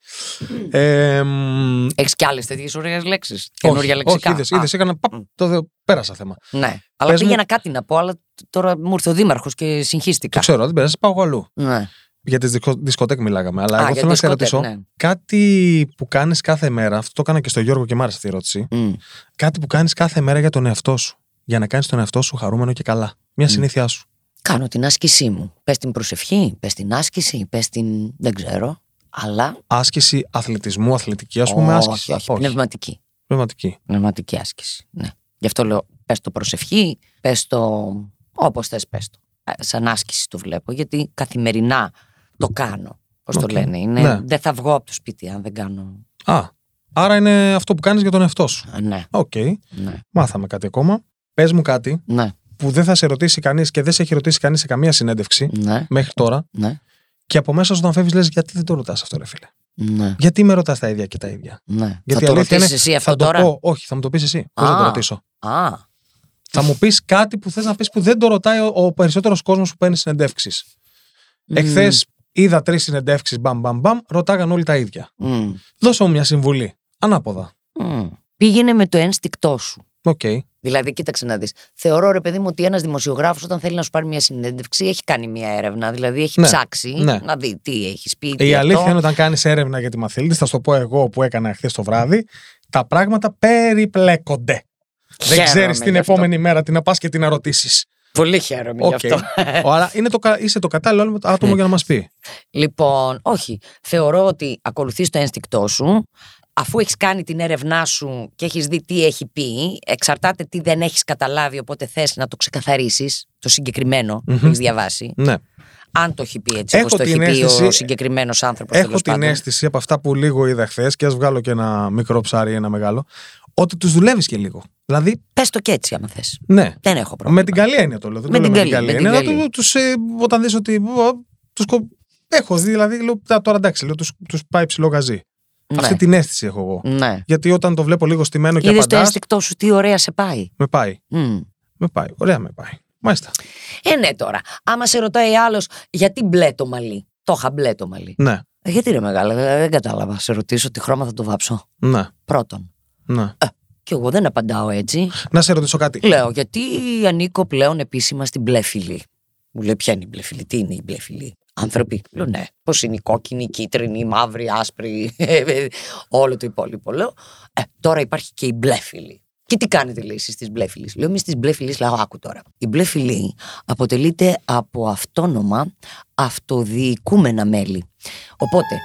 Ε, μ, Έχεις κι άλλες τέτοιες ωραίες λέξεις. όχι, Καινούργια όχι, λεξικά. είδες, Α, είδες, έκανα, παπ, το δε- πέρασα θέμα. Ναι. Αλλά Πες μου- πήγαινα κάτι να πω, αλλά τώρα μου ήρθε ο Δήμαρχος και Το συγχύστηκα. ξέρω, δεν πειράζει, πάω εγώ αλλού. Ναι. Για τις δισκοτέκ μιλάγαμε. Αλλά Α, εγώ για θέλω να σε δισκοτέκ, ρωτήσω ναι. κάτι που κάνεις κάθε μέρα. Αυτό το έκανα και στο Γιώργο και μ' άρεσε αυτή η ερώτηση. Μμ. Κάτι που κάνεις κάθε μέρα για τον εαυτό σου. Για να κάνεις τον εαυτό σου χαρούμενο και καλά. Μια συνήθειά σου. Κάνω την άσκησή μου. Πες την προσευχή, πες την άσκηση, πες την. δεν ξέρω. Αλλά. Άσκηση αθλητισμού, αθλητική, ας πούμε. όχι, άσκηση. όχι, πνευματική. Πνευματική. Πνευματική άσκηση. Ναι. Γι' αυτό λέω, πες το προσευχή, πες το. Όπως θες, πες το. Ε, Σαν άσκηση το βλέπω, γιατί καθημερινά το κάνω. Πώς Οκ. το λένε. Είναι, Ναι. Δεν θα βγω από το σπίτι αν δεν κάνω. Α, άρα είναι αυτό που κάνεις για τον εαυτό σου. Α, Ναι, Οκ. ναι, Μάθαμε κάτι ακόμα. Πες μου κάτι ναι. που δεν θα σε ρωτήσει κανείς και δεν σε έχει ρωτήσει κανείς σε καμία συνέντευξη Ναι, μέχρι τώρα ναι, και από μέσα σου όταν φεύγεις λες γιατί δεν το ρωτάς αυτό, ρε φίλε; ναι. Γιατί με ρωτάς τα ίδια και τα ίδια; ναι. Γιατί θα το η αλήθεια ρωτήσεις είναι, εσύ αυτό θα το τώρα; πω, όχι, θα μου το πεις εσύ. Πώς θα το Α. ρωτήσω; Α, Θα μου πεις κάτι που θες να πεις που δεν το ρωτάει ο, ο περισσότερος κόσμος που παίρνει συνεντεύξεις. Εχθές είδα τρεις συνεντεύξεις, μπαμ, μπαμ, μπαμ, ρωτάγαν όλοι τα ίδια. Μμ, Δώσε μου μια συμβουλή. Ανάποδα. μμ. Πήγαινε με το ένστικτό σου. Οκ. Δηλαδή, κοίταξε να δεις. Θεωρώ, ρε παιδί μου, ότι ένας δημοσιογράφος, όταν θέλει να σου πάρει μια συνέντευξη, έχει κάνει μια έρευνα. Δηλαδή, έχει Ναι, ψάξει ναι. να δει τι έχει πει. τι Η αλήθεια αυτό. είναι όταν κάνεις έρευνα για τη Ματθίλδη, θα σου το πω εγώ που έκανα χθες το βράδυ, τα πράγματα περιπλέκονται. Δεν Χαίρομαι ξέρεις την γι' αυτό. επόμενη μέρα τι να πας και τι να ρωτήσεις. Πολύ χαίρομαι γι' αυτό. Άρα είναι το, κα- είσαι το κατάλληλο άτομο για να μας πει. Λοιπόν, όχι. Θεωρώ ότι ακολουθείς το ένστικτό σου. Αφού έχεις κάνει την έρευνά σου και έχεις δει τι έχει πει, εξαρτάται τι δεν έχεις καταλάβει, οπότε θες να το ξεκαθαρίσεις, το συγκεκριμένο που Μμμ. έχεις διαβάσει. Ναι. Αν το έχει πει έτσι, Έχω όπω το έχει την πει αίσθηση- ο συγκεκριμένος άνθρωπος. Έχω την αίσθηση από αυτά που λίγο είδα χθες, και ας βγάλω και ένα μικρό ψάρι, ένα μεγάλο, ότι τους δουλεύεις και λίγο. Δηλαδή, Πες το και έτσι, άμα θες. ναι. Δεν έχω πρόβλημα. Με την καλή έννοια το λέω. Δεν Με το λέω την με την καλή, καλή με την έννοια. καλή. Τους, ε, όταν δεις ότι. Τους, κο- έχω δει, δηλαδή, λέω, «Α, τώρα εντάξει, λέω, τους, τους πάει ψηλό γαζί. Ναι. Αυτή την αίσθηση έχω εγώ. Ναι. Γιατί όταν το βλέπω λίγο στημένο και Είδες το απαντάς, ένστικτό σου τι ωραία σε πάει. με πάει. Μμ. Με πάει. Ωραία με πάει. Μάλιστα. Ε, ναι τώρα. Άμα σε ρωτάει άλλος γιατί μπλε το μαλλί; Το είχα μπλε το μαλλί. Ναι. Ε, γιατί ρε μεγάλα, ε, δεν κατάλαβα. Σε ρωτήσω τι χρώμα θα το βάψω. Ναι. Πρώτον. ναι. Και εγώ δεν απαντάω έτσι. Να σε ρωτήσω κάτι. Λέω, γιατί ανήκω πλέον επίσημα στην μπλε φυλή. Μου λέει, ποια είναι η μπλε φυλή, τι είναι η μπλε φυλή. Άνθρωποι. Λέω, ναι. Πώς είναι η κόκκινη, η κίτρινη, η μαύρη, η άσπρη, όλο το υπόλοιπο. Λέω, ε, τώρα υπάρχει και η μπλε φυλή. Και τι κάνετε, λέει, εσείς τη μπλε φυλής; Λέω, εμείς τη μπλε φυλής, λέω, άκου τώρα. Η μπλε φυλή αποτελείται από αυτόνομα αυτοδιοικούμενα μέλη. Οπότε,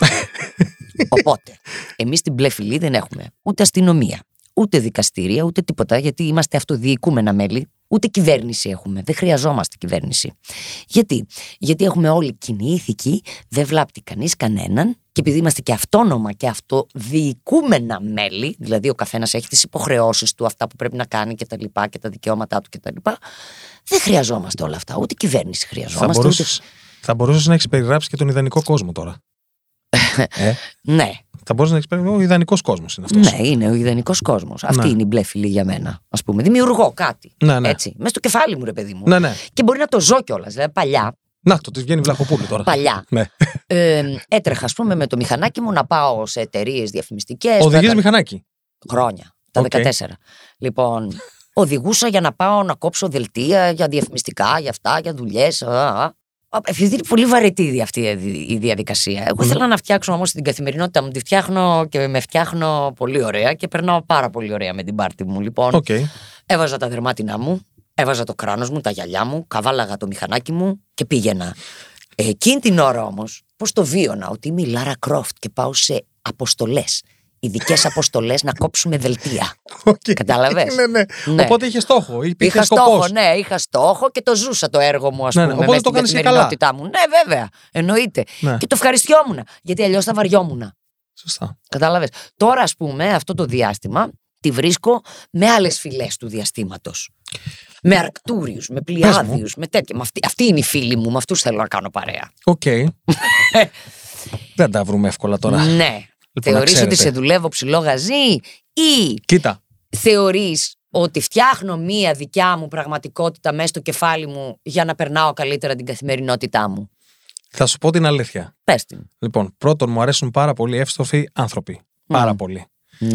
Οπότε, εμείς στην μπλε φυλή δεν έχουμε ούτε αστυνομία, ούτε δικαστήρια, ούτε τίποτα, γιατί είμαστε αυτοδιοικούμενα μέλη, ούτε κυβέρνηση έχουμε. Δεν χρειαζόμαστε κυβέρνηση. Γιατί, γιατί έχουμε όλη κοινή ηθική, δεν βλάπτει κανείς κανέναν, και επειδή είμαστε και αυτόνομα και αυτοδιοικούμενα μέλη, δηλαδή ο καθένας έχει τις υποχρεώσεις του, αυτά που πρέπει να κάνει και τα λοιπά και τα δικαιώματά του κτλ. Δεν χρειαζόμαστε όλα αυτά. Ούτε κυβέρνηση Θα χρειαζόμαστε. ούτε... μπορούσε θα μπορούσες να έχεις περιγράψει και τον ιδανικό κόσμο τώρα. ε, Ναι, θα μπορούσε να έχεις περιγράψει. Ο ιδανικός κόσμος είναι αυτός. Ναι, είναι ο ιδανικός κόσμος. Αυτή Ναι. είναι η μπλε φυλή για μένα. Α πούμε, δημιουργώ κάτι. Ναι, ναι. Έτσι. Μέσα στο κεφάλι μου, ρε παιδί μου. Ναι, ναι. Και μπορεί να το ζω κιόλας. Δηλαδή, παλιά, Να, το της βγαίνει Βλαχοπούλου τώρα. παλιά Ναι. ε, έτρεχα, ας πούμε, με το μηχανάκι μου να πάω σε εταιρείες διαφημιστικές. Οδηγείς μηχανάκι; Χρόνια. Τα Οκ. 14. Λοιπόν, οδηγούσα για να πάω να κόψω δελτία για διαφημιστικά, για αυτά, για δουλειές. Επειδή είναι πολύ βαρετή η- αυτή η δι- η διαδικασία. Εγώ ήθελα να φτιάξω όμως την καθημερινότητα μου. Τη φτιάχνω και με φτιάχνω πολύ ωραία και περνάω πάρα πολύ ωραία με την πάρτη μου. Λοιπόν, Οκ. έβαζα τα δερμάτινά μου, έβαζα το κράνος μου, τα γυαλιά μου, καβάλαγα το μηχανάκι μου και πήγαινα. Ε, Εκείνη την ώρα όμως, πώς το βίωνα, ότι είμαι η Λάρα Κρόφτ και πάω σε αποστολές. Ειδικές αποστολές να κόψουμε δελτία. Οκ. Κατάλαβες; ναι, ναι. Ναι. Οπότε είχε στόχο. Υπήρχε Είχα στόχο, σκοπός. ναι, είχα στόχο και το ζούσα το έργο μου, ας Ναι, ναι, πούμε, οπότε μέσα το στην κάνεις και καθημερινότητά μου. Ναι, βέβαια, εννοείται. Ναι. Και το ευχαριστιόμουν, γιατί αλλιώς θα βαριόμουν. Σωστά. Κατάλαβες; Τώρα, ας πούμε, αυτό το διάστημα τη βρίσκω με άλλες φυλές του διαστήματος. Με αρκτούριους, με πλειάδιους, με τέτοια. Με αυτή, αυτοί είναι οι φίλοι μου, με αυτούς θέλω να κάνω παρέα. Οκ. Δεν τα βρούμε εύκολα τώρα. Ναι. Λοιπόν, να Θεωρείς ότι ξέρετε. σε δουλεύω ψιλό γαζί ή Κοίτα. θεωρείς ότι φτιάχνω μία δικιά μου πραγματικότητα μέσα στο κεφάλι μου για να περνάω καλύτερα την καθημερινότητά μου; Θα σου πω την αλήθεια. Πες την. Λοιπόν, πρώτον, μου αρέσουν πάρα πολύ εύστροφοι άνθρωποι. Πάρα πολύ. Ναι.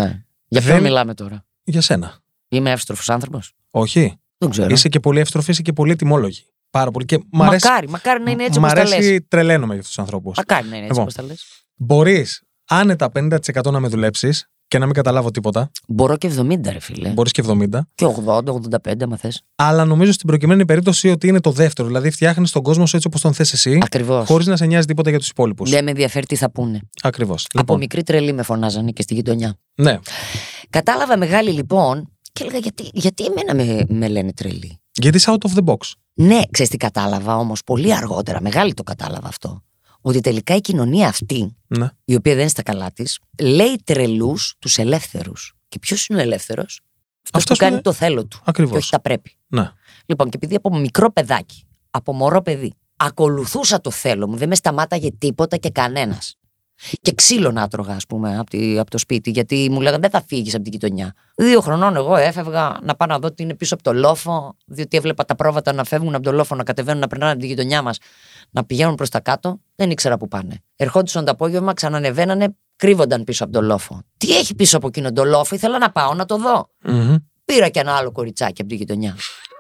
Για Δεν- ποιον μιλάμε τώρα; Για σένα. Είμαι εύστροφος άνθρωπος; Όχι. Δεν ξέρω. Είσαι και πολύ εύστροφη, είσαι και πολύ ετοιμόλογη. Πάρα πολύ. Και μ' αρέσει, Μακάρι, μακάρι να είναι έτσι μ' όπως τα λες. αρέσει τρελαίνομαι για αυτούς τους ανθρώπους. Μακάρι να είναι έτσι Λοιπόν. όπως τα λες. Μπορείς άνετα 50% να με δουλέψεις και να μην καταλάβω τίποτα. Μπορώ και 70 ρε φίλε. Μπορείς και 70. Και 80-85 άμα θες. Αλλά νομίζω στην προκειμένη περίπτωση ότι είναι το δεύτερο. Δηλαδή, φτιάχνεις τον κόσμο σου έτσι όπως τον θες εσύ, Ακριβώς. χωρίς να σε νοιάζει τίποτα για τους υπόλοιπους. Δεν με ενδιαφέρει τι θα πούνε. Ακριβώς. Από Λοιπόν, μικρή τρελή με φωνάζανε και στη γειτονιά. ναι. Κατάλαβα μεγάλη λοιπόν και έλεγα γιατί, γιατί εμένα με, με λένε τρελή; Γιατί είσαι out of the box. Ναι, ξέρεις τι κατάλαβα όμως πολύ αργότερα, μεγάλη το κατάλαβα αυτό. Ότι τελικά η κοινωνία αυτή, Ναι. η οποία δεν είναι στα καλά της, λέει τρελούς τους ελεύθερους. Και ποιος είναι ο ελεύθερος; Αυτός Αυτός που κάνει που- το θέλω του. Ακριβώς. Και όχι τα πρέπει. Ναι. Λοιπόν, και επειδή από μικρό παιδάκι, από μωρό παιδί, ακολουθούσα το θέλω μου, δεν με σταμάταγε τίποτα και κανένας. Και ξύλο να τρώγα, ας πούμε, από, τη, από το σπίτι, γιατί μου λέγανε δεν θα φύγεις από την γειτονιά. Δύο χρονών εγώ έφευγα να πάω να δω τι είναι πίσω από το λόφο, διότι έβλεπα τα πρόβατα να φεύγουν από το λόφο, να κατεβαίνουν, να περνάνε από τη γειτονιά μας, να πηγαίνουν προς τα κάτω. Δεν ήξερα που πάνε. Ερχόντουσαν το απόγευμα, ξανανεβαίνανε, κρύβονταν πίσω από το λόφο. Τι έχει πίσω από εκείνο το λόφο, ήθελα να πάω να το δω. Μμμ. Πήρα και ένα άλλο κοριτσάκι από τη γειτονιά.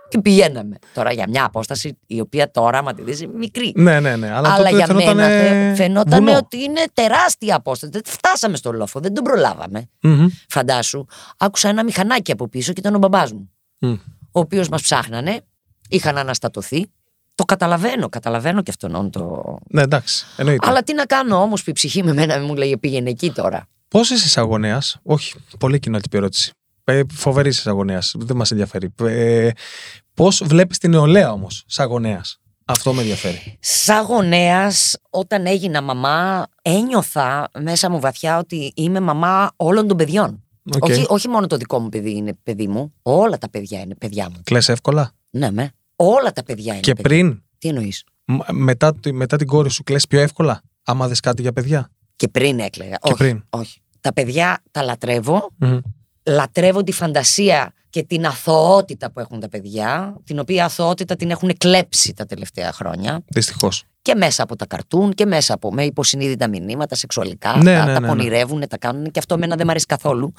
Και πηγαίναμε. Τώρα για μια απόσταση η οποία τώρα, άμα τη δεις, είναι μικρή. Ναι, ναι, ναι. Αλλά, Αλλά τότε για φαινόταν, μένα ε, θε- φαινόταν βουνό. ότι είναι τεράστια απόσταση. Δεν φτάσαμε στο λόφο, δεν τον προλάβαμε. Μμμ. Φαντάσου, άκουσα ένα μηχανάκι από πίσω και ήταν ο μπαμπάς μου. Μμ. Ο οποίος μας ψάχνανε, είχαν αναστατωθεί. Το καταλαβαίνω, καταλαβαίνω και αυτόν το. Ναι, εντάξει. Εννοείται. Αλλά τι να κάνω όμως που η ψυχή με μένα μου λέγε πήγαινε εκεί τώρα. Πώς είσαι σα γονέα, Όχι, πολύ κοινότυπη ερώτηση. Ε, Φοβερή σα γονέα. Δεν μας ενδιαφέρει. Ε, Πώς βλέπεις την νεολαία όμως, σα γονέα. Αυτό με ενδιαφέρει. Σαν γονέας, όταν έγινα μαμά, ένιωθα μέσα μου βαθιά ότι είμαι μαμά όλων των παιδιών. Οκ. Όχι, όχι μόνο το δικό μου παιδί είναι παιδί μου, όλα τα παιδιά είναι παιδιά μου. Κλαις εύκολα; Ναι, με. Όλα τα παιδιά είναι Και παιδιά. πριν, Τι εννοείς; μ- μετά, τη- μετά την κόρη σου, κλαις πιο εύκολα. Άμα δες κάτι για παιδιά; Και πριν έκλαιγα. Και όχι, πριν. όχι. Τα παιδιά τα λατρεύω. Μμμ. Λατρεύω τη φαντασία και την αθωότητα που έχουν τα παιδιά, την οποία αθωότητα την έχουν κλέψει τα τελευταία χρόνια. Δυστυχώς. και μέσα από τα καρτούν και μέσα από με υποσυνείδητα μηνύματα σεξουαλικά. Ναι, τα, ναι, τα ναι, ναι. πονηρεύουν, τα κάνουν και αυτό εμένα δεν μου αρέσει καθόλου.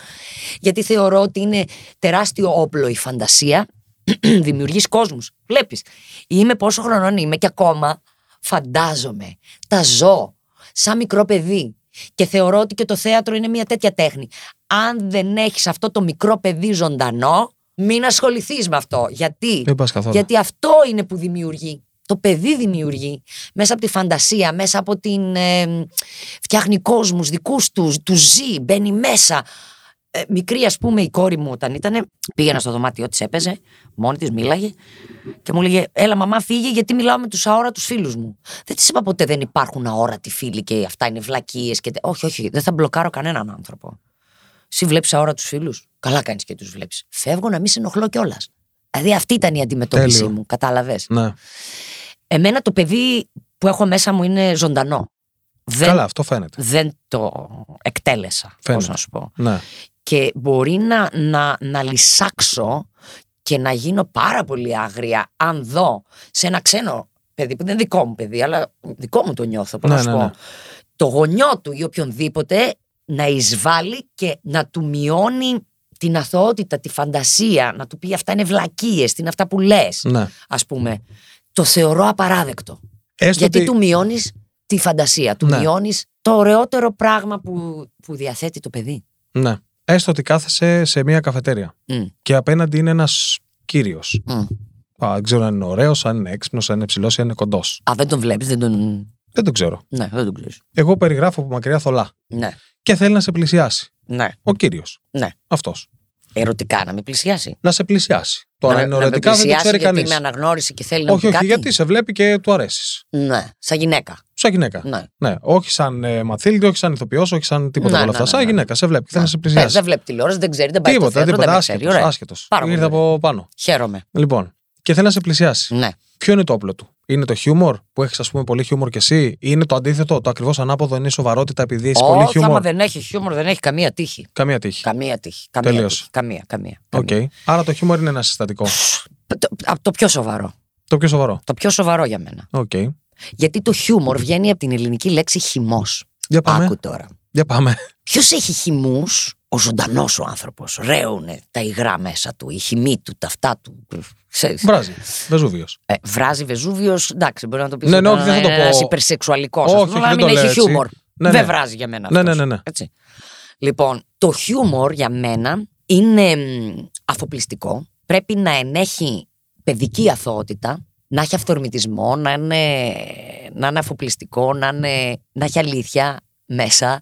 Γιατί θεωρώ ότι είναι τεράστιο όπλο η φαντασία. Δημιουργείς κόσμους. Βλέπεις. Είμαι πόσο χρονών είμαι και ακόμα φαντάζομαι. Τα ζω. Σαν μικρό παιδί. Και θεωρώ ότι και το θέατρο είναι μια τέτοια τέχνη. Αν δεν έχεις αυτό το μικρό παιδί ζωντανό, μην ασχοληθείς με αυτό. Γιατί; Δεν πας καθόλου. γιατί αυτό είναι που δημιουργεί. Το παιδί δημιουργεί μέσα από τη φαντασία, μέσα από την. Ε, φτιάχνει κόσμους δικούς τους, τους ζει, μπαίνει μέσα. Ε, μικρή, ας πούμε, η κόρη μου όταν ήταν, πήγαινα στο δωμάτιό της, έπαιζε, μόνη της μίλαγε και μου έλεγε: Έλα, μαμά, φύγε γιατί μιλάω με τους αόρατους φίλους μου. Δεν της είπα ποτέ δεν υπάρχουν αόρατοι φίλοι και αυτά είναι βλακίες. Και... τε- Όχι, όχι, δεν θα μπλοκάρω κανέναν άνθρωπο. Εσύ βλέπεις αόρατους φίλους; Καλά κάνεις και τους βλέπεις. Φεύγω να μην σε ενοχλώ κιόλας. Δηλαδή αυτή ήταν η αντιμετώπιση Τέλειο. μου, κατάλαβες; Ναι. Εμένα το παιδί που έχω μέσα μου είναι ζωντανό. Δεν, Καλά, αυτό φαίνεται. δεν το εκτέλεσα, πώς Φαίνεται. να σου πω. Ναι. Και μπορεί να, να, να λυσάξω και να γίνω πάρα πολύ άγρια αν δω σε ένα ξένο παιδί, που δεν είναι δικό μου παιδί, αλλά δικό μου το νιώθω, πώς Ναι, να σου ναι, πω. ναι. Το γονιό του ή οποιονδήποτε να εισβάλλει και να του μειώνει την αθωότητα, τη φαντασία, να του πει αυτά είναι βλακίες, τι είναι αυτά που λες, ναι. ας πούμε. Το θεωρώ απαράδεκτο. Έστω Γιατί ότι... του μειώνεις τη φαντασία, του Ναι. μειώνεις το ωραιότερο πράγμα που, που διαθέτει το παιδί. Ναι. Έστω ότι κάθεσαι σε μια καφετέρια Μμ, και απέναντι είναι ένας κύριος. μμ. Δεν ξέρω αν είναι ωραίος, αν είναι έξυπνος, αν είναι ψηλός ή αν είναι κοντός. Α, δεν τον βλέπεις, δεν τον. Δεν το ξέρω. Ναι, δεν τον ξέρεις. Εγώ περιγράφω από μακριά θολά. Ναι, Και θέλει να σε πλησιάσει. ναι, Ο κύριος. ναι. Αυτός. Ερωτικά να με πλησιάσει. Να σε πλησιάσει. Τώρα να, είναι να με ερωτικά δεν το πλησιάσει ξέρει γιατί κανείς. με αναγνώρισε και θέλει να Όχι, μου πει όχι, κάτι; γιατί σε βλέπει και του αρέσεις. Ναι, σαν γυναίκα. Σαν γυναίκα. Ναι. Ναι, όχι σαν ε, μαθήλτη, όχι σαν ηθοποιός, όχι σαν τίποτα Ναι, από όλα ναι, αυτά. ναι, σαν ναι. γυναίκα, σε βλέπει. Θέλει να σε Ε, πλησιάσει; δεν βλέπει τηλεόραση, δεν ξέρει, δεν πάει Τίποτα, στο θέατρο, τίποτα. δεν με ξέρει. Άσχετο. Ωραία. Άσχετος. Πάρα πολύ Ήρθε από πάνω. Χαίρομαι. Λοιπόν, και θέλει να σε πλησιάσει. Ναι. Ποιο είναι το όπλο του, Είναι το χιούμορ που έχεις, ας πούμε, πολύ χιούμορ κι εσύ, ή είναι το αντίθετο, το ακριβώς ανάποδο είναι η σοβαρότητα επειδή έχεις πολύ Όχι, άμα χιούμορ; δεν έχει χιούμορ, δεν έχει καμία τύχη. Καμία τύχη. Καμία τύχη. Καμία Τελείωσε. τύχη. Καμία, καμία. Οκ. καμία. Άρα το χιούμορ είναι ένα συστατικό. Το, από το πιο σοβαρό. το πιο σοβαρό. Το πιο σοβαρό για μένα. Οκ. Γιατί το χιούμορ βγαίνει από την ελληνική λέξη χυμός. Για πάμε. Άκου τώρα. Για πάμε. Ποιος έχει χυμούς, ο ζωντανός ο άνθρωπος. Ρέουνε τα υγρά μέσα του, η χυμή του, τα αυτά του. Ξέρεις. Βράζει. Βεζούβιος. Ε, βράζει Βεζούβιος, εντάξει, μπορεί να το πεις. Ναι, ναι, όχι, δεν θα το πω. Ένα υπερσεξουαλικός, Όχι, ας όχι, πούμε, δεν αλλά το μην λέω έχει έτσι. χιούμορ. Ναι, δεν ναι. βράζει για μένα. Ναι, αυτός, ναι, ναι, ναι. Έτσι. Λοιπόν, το χιούμορ για μένα είναι μ, αφοπλιστικό. Πρέπει να ενέχει παιδική αθωότητα, να έχει αυθορμητισμό, να είναι, να είναι αφοπλιστικό, να, είναι, να έχει αλήθεια μέσα.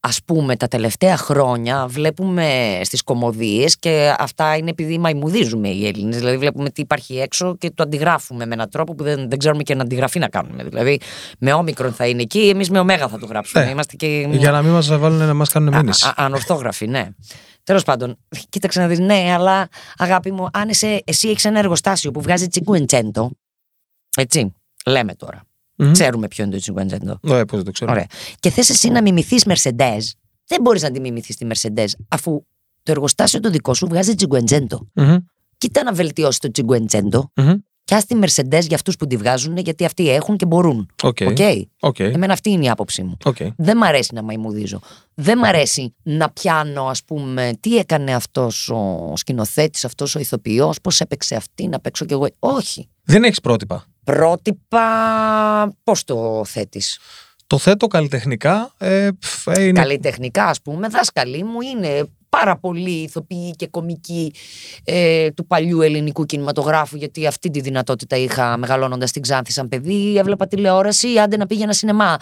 ας πούμε τα τελευταία χρόνια βλέπουμε στις κομμωδίες και αυτά είναι επειδή μαϊμουδίζουμε οι Έλληνες δηλαδή βλέπουμε τι υπάρχει έξω και το αντιγράφουμε με έναν τρόπο που δεν, δεν ξέρουμε και να αντιγραφή να κάνουμε δηλαδή με όμικρον θα είναι εκεί εμείς με ωμέγα θα το γράψουμε Ναι. Είμαστε και Για να μην μας βάλουν να μας κάνουν Α- μήνυση. α- Ανορθόγραφοι, ναι. Τέλος πάντων, κοίταξε να δεις, ναι, αλλά αγάπη μου, αν είσαι, εσύ έχεις ένα εργοστάσιο που βγάζει τσιγκουεντσέντο. Έτσι, λέμε τώρα. Μμμ. Ξέρουμε ποιο είναι το Cinquecento. Ναι, πώς δεν το ξέρω. Ωραία. Και θες εσύ να μιμηθείς Mercedes, δεν μπορείς να τη μιμηθείς τη Mercedes, αφού το εργοστάσιο το δικό σου βγάζει Cinquecento. Μμμ, Κοίτα να βελτιώσει το Cinquecento μμμ. και ας τη Mercedes για αυτούς που τη βγάζουν, γιατί αυτοί έχουν και μπορούν. OK. OK. OK. Εμένα αυτή είναι η άποψή μου. Οκ. Δεν μ' αρέσει να μαϊμουδίζω. Δεν μ' αρέσει να πιάνω, ας πούμε, τι έκανε αυτός ο σκηνοθέτης, αυτός ο ηθοποιός, πώς έπαιξε αυτή, να παίξω κι εγώ. Όχι. Δεν έχεις πρότυπα. Πρότυπα, πώς το θέτεις; Το θέτω καλλιτεχνικά. Ε, πφ, ε, είναι... Καλλιτεχνικά, ας πούμε, δάσκαλοι μου είναι πάρα πολλοί ηθοποιοί και κομικοί ε, του παλιού ελληνικού κινηματογράφου, γιατί αυτή τη δυνατότητα είχα μεγαλώνοντας στην Ξάνθη σαν παιδί. Έβλεπα τηλεόραση, άντε να πήγαινα σινεμά.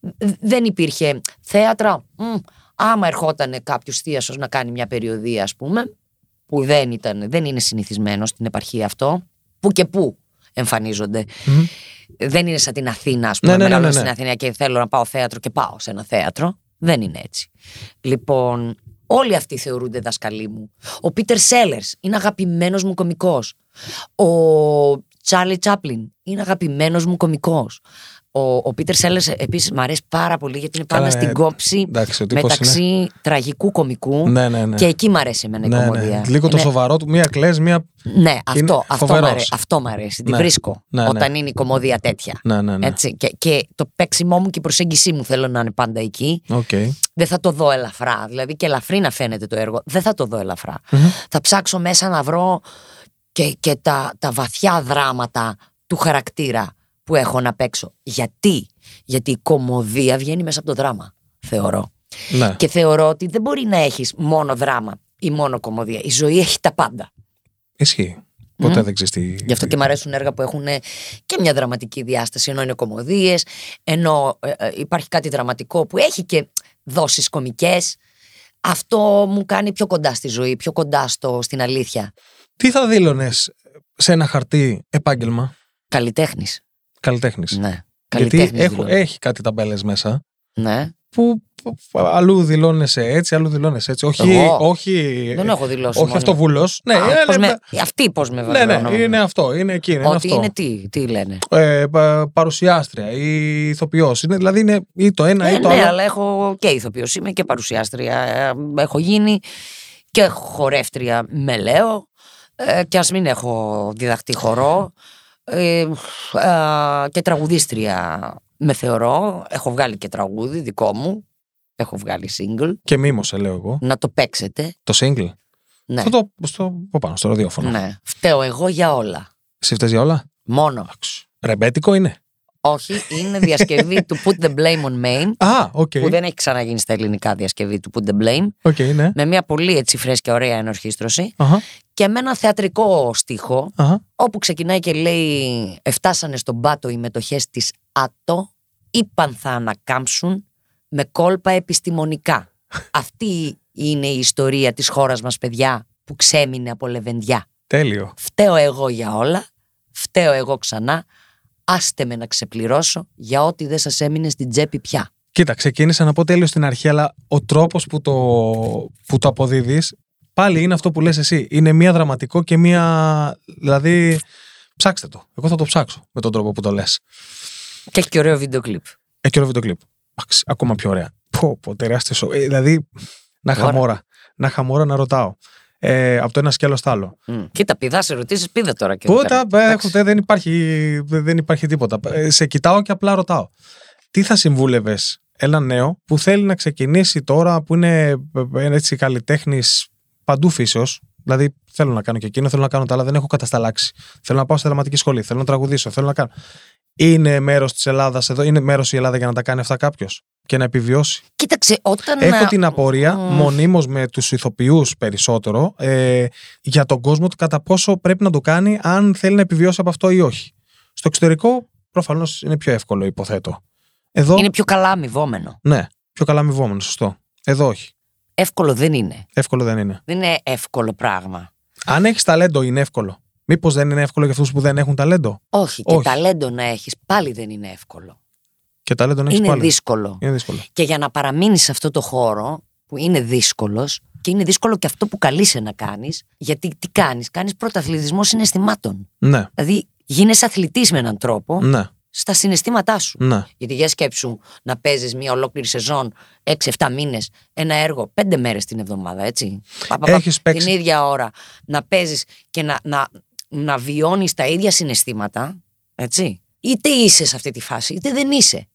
Δ- Δεν υπήρχε θέατρα. Μμ, άμα ερχόταν κάποιος θείασος να κάνει μια περιοδία, ας πούμε, που δεν, ήταν, δεν είναι συνηθισμένο στην επαρχία αυτό, που και που εμφανίζονται. Μμμ. Δεν είναι σαν την Αθήνα, ας πούμε. Ναι, ναι, ναι, μεγαλώνω ναι, ναι. στην Αθήνα και θέλω να πάω θέατρο και πάω σε ένα θέατρο. Δεν είναι έτσι. Λοιπόν, όλοι αυτοί θεωρούνται δασκαλοί μου. Ο Πίτερ Σέλερ είναι αγαπημένος μου κωμικός. Ο Τσάρλι Τσάπλιν είναι αγαπημένος μου κωμικός. Ο, ο Πίτερ Σέλερς επίσης μου αρέσει πάρα πολύ γιατί είναι πάντα Καλά, στην ε, κόψη εντάξει, ο τύπος μεταξύ τραγικού κωμικού Ναι, ναι, ναι. και εκεί μου αρέσει εμένα η ναι, κομμωδία. ναι. Λίγο το Είναι- σοβαρό του. Μία κλε, μία. Ναι, αυτό, αυτό, μ φοβερός. αρέσει, αυτό μ' αρέσει. Τη Ναι. βρίσκω Ναι, ναι. όταν είναι η κωμωδία τέτοια. Ναι, ναι, ναι. Έτσι, και, και το παίξιμό μου και η προσέγγιση μου θέλω να είναι πάντα εκεί. Οκ. Δεν θα το δω ελαφρά. Δηλαδή και ελαφρύ να φαίνεται το έργο. Δεν θα το δω ελαφρά. Μμμ. Θα ψάξω μέσα να βρω και, και τα, τα βαθιά δράματα του χαρακτήρα που έχω να παίξω. Γιατί; Γιατί η κωμωδία βγαίνει μέσα από το δράμα, θεωρώ. Ναι. Και θεωρώ ότι δεν μπορεί να έχεις μόνο δράμα ή μόνο κομμωδία. Η ζωή έχει τα πάντα. Ισχύει. Ποτέ δεν ξέρεις τι. Γι' αυτό και μου αρέσουν έργα που έχουν και μια δραματική διάσταση, ενώ είναι κομμωδίες, ενώ ε, ε, υπάρχει κάτι δραματικό που έχει και δόσεις κομικές. Αυτό μου κάνει πιο κοντά στη ζωή, πιο κοντά στο, στην αλήθεια. Τι θα δήλωνες σε ένα χαρτί επάγγελμα; Καλλιτέχνης. Καλλιτέχνης. Ναι. Γιατί Καλλιτέχνης έχω, δηλώνω. έχει κάτι ταμπέλες μέσα Ναι. που που αλλού δηλώνεσαι έτσι, αλλού δηλώνεσαι έτσι. Όχι. Εγώ; όχι Δεν έχω δηλώσει. Όχι μόνο. αυτό βούλο. Ναι, Α, ε, πώς ναι, με- Αυτοί πώς με ναι, βάζουν. ναι, είναι αυτό. Είναι εκεί. Είναι Ότι αυτό. είναι τι, τι λένε; Ε, πα- παρουσιάστρια ή ηθοποιός. Δηλαδή είναι ή το ένα Ε, ή το ναι, άλλο. αλλά έχω και ηθοποιός είμαι και παρουσιάστρια. Ε, Έχω γίνει και χορεύτρια με λέω. Ε, και ας μην έχω διδαχτεί χορό. Ε, ε, και τραγουδίστρια με θεωρώ. Έχω βγάλει και τραγούδι δικό μου. Έχω βγάλει single. Και μίμωσε, λέω εγώ. Να το παίξετε. Το single. Ναι, Θα το στο, πω πάνω, στο ραδιόφωνο. ναι. Φταίω εγώ για όλα. Εσύ φταίς για όλα; Μόνο. Εντάξει. Ρεμπέτικο είναι. Όχι, είναι διασκευή του Put the Blame on Mame. Α, οκ. Που δεν έχει ξαναγίνει στα ελληνικά διασκευή του Put the Blame. OK, ναι. Με μια πολύ έτσι φρέσκια ωραία ενορχήστρωση. Αχα, και με ένα θεατρικό στίχο αχα. όπου ξεκινάει και λέει «Εφτάσανε στον πάτο οι μετοχές της ΑΤΟ, είπαν θα ανακάμψουν με κόλπα επιστημονικά». Αυτή είναι η ιστορία της χώρας μας παιδιά που ξέμεινε από λεβεντιά. Τέλειο. Φταίω εγώ για όλα, φταίω εγώ ξανά, άστε με να ξεπληρώσω για ό,τι δεν σας έμεινε στην τσέπη πια. Κοίτα, ξεκίνησα να πω τέλειος στην αρχή, αλλά ο τρόπος που το, που το αποδίδεις πάλι είναι αυτό που λες εσύ. Είναι μία δραματικό και μία. Δηλαδή, ψάξτε το. Εγώ θα το ψάξω με τον τρόπο που το λες. Και έχει και ωραίο βίντεο κλιπ. Έχει και ωραίο βίντεο κλιπ. Εντάξει, ακόμα πιο ωραία. Πω, πω, τεράστιο σο- ε, δηλαδή, να είχα Ωραία. μόρα. Να είχα μόρα να ρωτάω. Ε, από το ένα σκέλος στο άλλο. Μμ. Κοίτα, πηδά σε ρωτήσει, πήδε τώρα και Πού εδώ τα πέρα. ε, Εντάξει. έχω, δεν, υπάρχει, δεν υπάρχει τίποτα. Ε, Σε κοιτάω και απλά ρωτάω. Τι θα συμβούλευες ένα νέο που θέλει να ξεκινήσει τώρα που είναι ε, έτσι καλλιτέχνης παντού φύσεως; Δηλαδή θέλω να κάνω και εκείνο, θέλω να κάνω τα άλλα, δεν έχω κατασταλάξει. Θέλω να πάω στη δραματική σχολή, θέλω να τραγουδήσω, θέλω να κάνω. Είναι μέρος της Ελλάδας εδώ, είναι μέρος η Ελλάδα για να τα κάνει αυτά κάποιος και να επιβιώσει. Κοίταξε, όταν. Έχω α, την απορία, μ, μονίμως με τους ηθοποιούς περισσότερο, ε, για τον κόσμο του κατά πόσο πρέπει να το κάνει, αν θέλει να επιβιώσει από αυτό ή όχι. Στο εξωτερικό, προφανώς είναι πιο εύκολο, υποθέτω. Εδώ, Είναι πιο καλά αμοιβόμενο. ναι, πιο καλά αμοιβόμενο, σωστό. Εδώ όχι. Εύκολο δεν είναι. Εύκολο δεν είναι. Δεν είναι εύκολο πράγμα. Αν έχεις ταλέντο, είναι εύκολο. Μήπως δεν είναι εύκολο για αυτούς που δεν έχουν ταλέντο; Όχι, και Όχι. ταλέντο να έχεις πάλι δεν είναι εύκολο. Και ταλέντο να έχεις είναι πάλι. δύσκολο. Είναι δύσκολο. Και για να παραμείνεις σε αυτό το χώρο που είναι δύσκολος, και είναι δύσκολο και αυτό που καλείσαι να κάνεις, γιατί τι κάνεις, κάνεις πρωταθλητισμό συναισθημάτων. Ναι, Δηλαδή γίνεσαι αθλητής με έναν τρόπο ναι, στα συναισθήματά σου. ναι. Γιατί για σκέψου να παίζεις μια ολόκληρη σεζόν 6-7 μήνες, ένα έργο 5 μέρες την εβδομάδα, έτσι. Πα, πα, πα, Έχεις παίξει- Την ίδια ώρα να παίζεις και να, να, να βιώνεις τα ίδια συναισθήματα, έτσι; Είτε είσαι σε αυτή τη φάση, είτε δεν είσαι.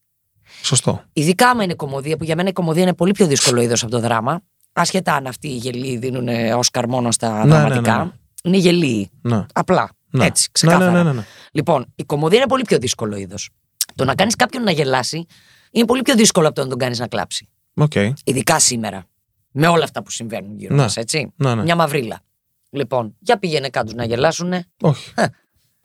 Σωστό. Ειδικά άμα είναι κομμωδία, που για μένα η κομμωδία είναι πολύ πιο δύσκολο είδος από το δράμα. Ασχετά αν αυτοί οι γελοί δίνουν Όσκαρ μόνο στα Ναι, ναι, δραματικά. ναι, ναι. Είναι γελοίοι. Ναι. Απλά. Ναι. Έτσι, Ναι, ξεκάθαρα. ναι, ναι, ναι, ναι. Λοιπόν, η κωμωδία είναι πολύ πιο δύσκολο είδος. Το να κάνεις κάποιον να γελάσει είναι πολύ πιο δύσκολο από το να τον κάνεις να κλάψει. Οκ. Ειδικά σήμερα. Με όλα αυτά που συμβαίνουν γύρω Ναι. μας, έτσι. Ναι, ναι. Μια μαυρίλα. Λοιπόν, για πήγαινε κάτω να γελάσουν. Όχι. Ε.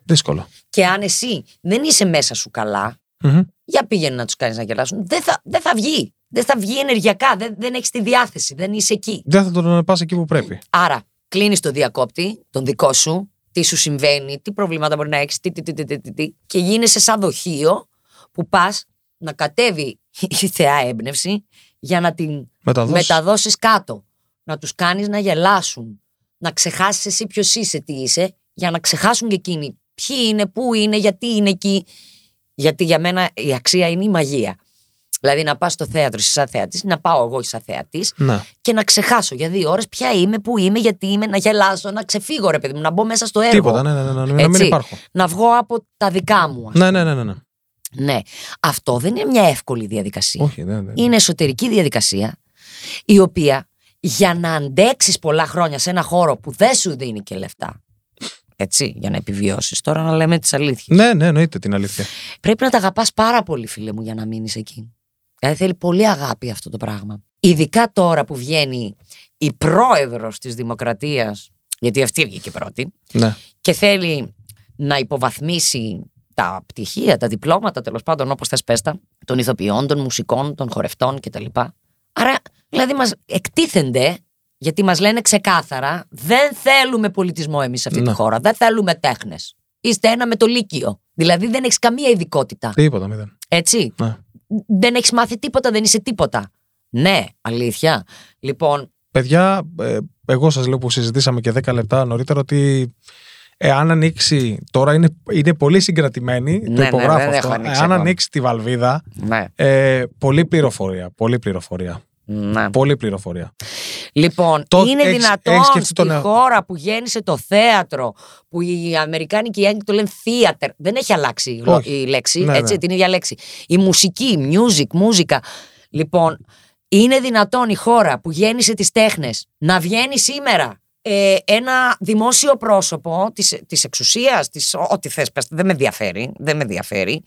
Δύσκολο. Και αν εσύ δεν είσαι μέσα σου καλά, Μμμ. για πήγαινε να τους κάνεις να γελάσουν. Δεν θα, δεν θα βγει. Δεν θα βγει ενεργειακά. Δεν, δεν έχεις τη διάθεση. Δεν είσαι εκεί. Δεν θα τον πα εκεί που πρέπει. Άρα, κλείνεις το διακόπτη, τον δικό σου, τι σου συμβαίνει, τι προβλήματα μπορεί να έχεις, τι, τι, τι, τι, τι, τι, τι, και γίνεσαι σαν δοχείο που πας να κατέβει η θεά έμπνευση για να την Μεταδώσεις. μεταδώσεις κάτω. Να τους κάνεις να γελάσουν. Να ξεχάσεις εσύ ποιος είσαι, τι είσαι, για να ξεχάσουν και εκείνοι ποιοι είναι, πού είναι, γιατί είναι εκεί. Γιατί για μένα η αξία είναι η μαγεία. Δηλαδή να πας στο θέατρο εσύ σαν θεατής, να πάω εγώ σαν θεατής Ναι. και να ξεχάσω για δύο ώρες ποια είμαι, πού είμαι, γιατί είμαι, να γελάσω, να ξεφύγω ρε παιδί μου, να μπω μέσα στο έργο. Τίποτα. Ναι, ναι, ναι, ναι, να μην Έτσι. υπάρχω. Να βγω από τα δικά μου. ας Ναι, ναι, ναι, ναι. ναι. Ναι. Αυτό δεν είναι μια εύκολη διαδικασία. Όχι, δεν. δεν. Είναι εσωτερική διαδικασία η οποία για να αντέξεις πολλά χρόνια σε ένα χώρο που δεν σου δίνει και λεφτά. Έτσι, για να επιβιώσεις. Τώρα να λέμε τις αλήθειες. Ναι, ναι, εννοείται την αλήθεια. Πρέπει να τα αγαπάς πάρα πολύ, φίλε μου, για να μείνεις εκεί. Δηλαδή θέλει πολύ αγάπη αυτό το πράγμα. Ειδικά τώρα που βγαίνει η πρόεδρος της Δημοκρατίας, γιατί αυτή βγήκε πρώτη, Ναι. και θέλει να υποβαθμίσει τα πτυχία, τα διπλώματα, τέλος πάντων, όπως θες πέστα, των ηθοποιών, των μουσικών, των χορευτών κτλ. Άρα, δηλαδή, μας εκτίθενται, γιατί μας λένε ξεκάθαρα, δεν θέλουμε πολιτισμό εμείς σε αυτή Ναι. τη χώρα. Δεν θέλουμε τέχνες. Είστε ένα με το Λύκειο. Δηλαδή, δεν έχεις καμία ειδικότητα. Τίποτα, μηδέν. Έτσι. Ναι. Δεν έχεις μάθει τίποτα, δεν είσαι τίποτα. Ναι, αλήθεια. Λοιπόν, Παιδιά, ε, εγώ σας λέω που συζητήσαμε και 10 λεπτά νωρίτερα ότι εάν ανοίξει. Τώρα είναι, είναι πολύ συγκρατημένη. Ναι, το ναι, υπογράφω δεν αυτό. έχω ανοίξει Εάν ακόμα. ανοίξει τη βαλβίδα, ναι. ε, πολλή πληροφορία. Πολλή πληροφορία. Να. Πολύ πληροφορία. Λοιπόν, το είναι έχεις, δυνατόν έχεις στη τον... χώρα που γέννησε το θέατρο, που οι Αμερικάνοι και οι Άγγλοι το λένε theater. Δεν έχει αλλάξει Όχι. η λέξη, ναι, έτσι, ναι. την ίδια λέξη. Η μουσική, music, μουσικα. Λοιπόν, είναι δυνατόν η χώρα που γέννησε τις τέχνες να βγαίνει σήμερα ε, ένα δημόσιο πρόσωπο της, της εξουσίας, της, ό,τι θες πες, δεν με ενδιαφέρει, δεν με ενδιαφέρει,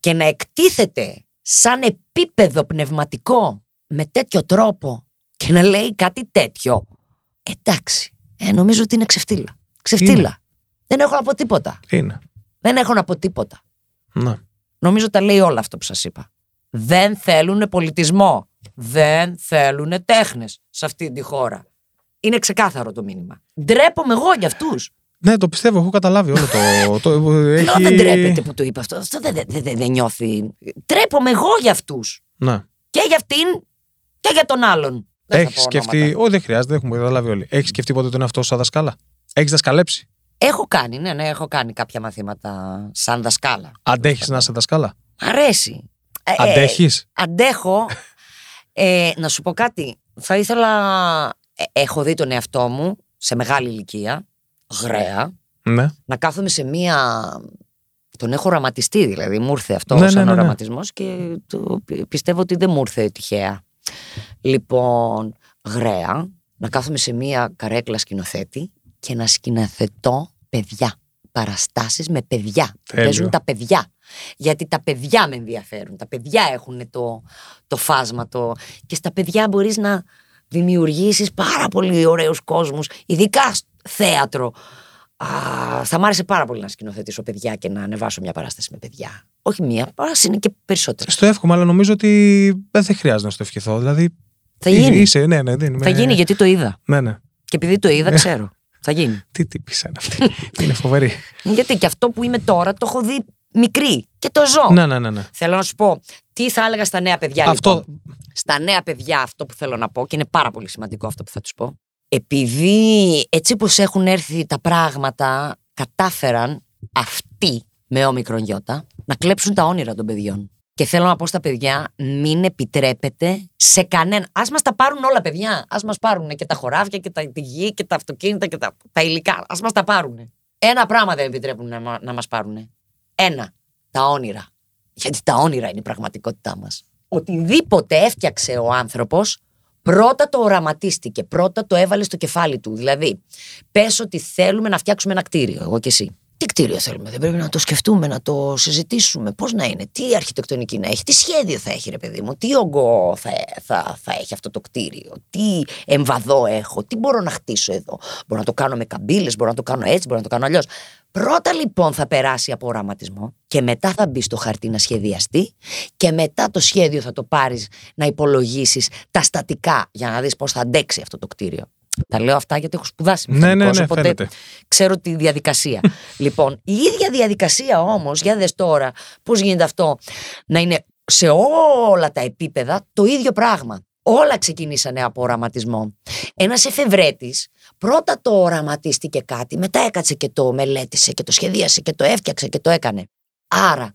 και να εκτίθεται σαν επίπεδο πνευματικό με τέτοιο τρόπο και να λέει κάτι τέτοιο. Εντάξει, ε, νομίζω ότι είναι ξεφτύλα. Ξεφτύλα. Είναι. Δεν έχω να πω τίποτα. Είναι. Δεν έχω να πω τίποτα. Ναι. Νομίζω τα λέει όλα αυτό που σας είπα. Δεν θέλουν πολιτισμό. Δεν θέλουν τέχνες σε αυτή τη χώρα. Είναι ξεκάθαρο το μήνυμα. Ντρέπομαι εγώ για αυτούς. Ναι, το πιστεύω, έχω καταλάβει όλο το. το έχει... Λέω δεν ντρέπεται που το είπα αυτό. Αυτό δεν, δεν, δεν, δεν νιώθει. Τρέπομαι εγώ για αυτούς. Ναι. Και για αυτήν και για τον άλλον. Δεν θα Έχεις πω σκεφτεί. ονόματα. Όχι, δεν χρειάζεται, έχουμε καταλάβει όλοι. Έχεις σκεφτεί ποτέ τον εαυτό σου σαν δασκάλα; Έχεις δασκαλέψει; Έχω κάνει, ναι, ναι, έχω κάνει κάποια μαθήματα σαν δασκάλα. Αντέχεις να είσαι δασκάλα; Αρέσει. Ε, ε, Αντέχεις; αντέχω. Ε, να σου πω κάτι. Θα ήθελα. ε, έχω δει τον εαυτό μου σε μεγάλη ηλικία, γραία, Ναι. να κάθομαι σε μία. Τον έχω οραματιστεί, δηλαδή. Μου ήρθε αυτό Ναι, ναι, σαν ναι, ναι. οραματισμός και το, πι- πιστεύω ότι δεν μου ήρθε τυχαία. Λοιπόν, γραία, να κάθομαι σε μία καρέκλα σκηνοθέτη και να σκηνοθετώ παιδιά. Παραστάσεις με παιδιά. Τέλειο. Παίζουν τα παιδιά. Γιατί τα παιδιά με ενδιαφέρουν. Τα παιδιά έχουν το, το φάσμα. Το... Και στα παιδιά μπορείς να δημιουργήσεις πάρα πολύ ωραίους κόσμους. Ειδικά στο θέατρο. Α, θα μ' άρεσε πάρα πολύ να σκηνοθετήσω παιδιά και να ανεβάσω μια παράσταση με παιδιά. Όχι μία, α είναι και περισσότερες. Στο εύχομαι, αλλά νομίζω ότι δεν θα χρειάζεται να στο ευχηθώ. Δηλαδή, Θα γίνει. Είσαι, ναι, ναι, δεν είμαι- Θα γίνει γιατί το είδα. Ναι, ναι. Και επειδή το είδα, ξέρω. Θα γίνει. Τι τύπη είναι αυτή. είναι φοβερή. Γιατί και αυτό που είμαι τώρα το έχω δει μικρή και το ζω. ναι, ναι, ναι. ναι. Θέλω να σου πω, τι θα έλεγα στα νέα παιδιά Αυτό. λοιπόν. Στα νέα παιδιά αυτό που θέλω να πω και είναι πάρα πολύ σημαντικό αυτό που θα τους πω. Επειδή έτσι πως έχουν έρθει τα πράγματα κατάφεραν αυτοί με όμικρον γιώτα να κλέψουν τα όνειρα των παιδιών. Και θέλω να πω στα παιδιά, μην επιτρέπετε σε κανένα. Α μας τα πάρουν όλα, παιδιά. Α μας πάρουν και τα χωράφια και τα, τη γη και τα αυτοκίνητα και τα, τα υλικά. Α μας τα πάρουν. Ένα πράγμα δεν επιτρέπουν να, μα- να μας πάρουν. Ένα. Τα όνειρα. Γιατί τα όνειρα είναι η πραγματικότητά μας. Οτιδήποτε έφτιαξε ο άνθρωπος, πρώτα το οραματίστηκε. Πρώτα το έβαλε στο κεφάλι του. Δηλαδή, πες ότι θέλουμε να φτιάξουμε ένα κτίριο, εγώ και εσύ. Τι κτίριο θέλουμε, δεν πρέπει να το σκεφτούμε, να το συζητήσουμε. Πώς να είναι, τι αρχιτεκτονική να έχει, τι σχέδιο θα έχει, ρε παιδί μου, τι όγκο θα, θα, θα έχει αυτό το κτίριο, τι εμβαδό έχω, τι μπορώ να χτίσω εδώ. Μπορώ να το κάνω με καμπύλες, μπορώ να το κάνω έτσι, μπορώ να το κάνω αλλιώς. Πρώτα λοιπόν θα περάσει από οραματισμό και μετά θα μπει στο χαρτί να σχεδιαστεί και μετά το σχέδιο θα το πάρεις να υπολογίσεις τα στατικά για να δεις πώς θα αντέξει αυτό το κτίριο. Τα λέω αυτά γιατί έχω σπουδάσει Ναι, ναι, μηχανικός, ναι, οπότε φαίνεται. ξέρω τη διαδικασία. λοιπόν, η ίδια διαδικασία όμως, για δες τώρα πώς γίνεται αυτό να είναι σε όλα τα επίπεδα το ίδιο πράγμα. Όλα ξεκινήσανε από οραματισμό. Ένας εφευρέτης πρώτα το οραματίστηκε κάτι, μετά έκατσε και το μελέτησε και το σχεδίασε και το έφτιαξε και το έκανε. Άρα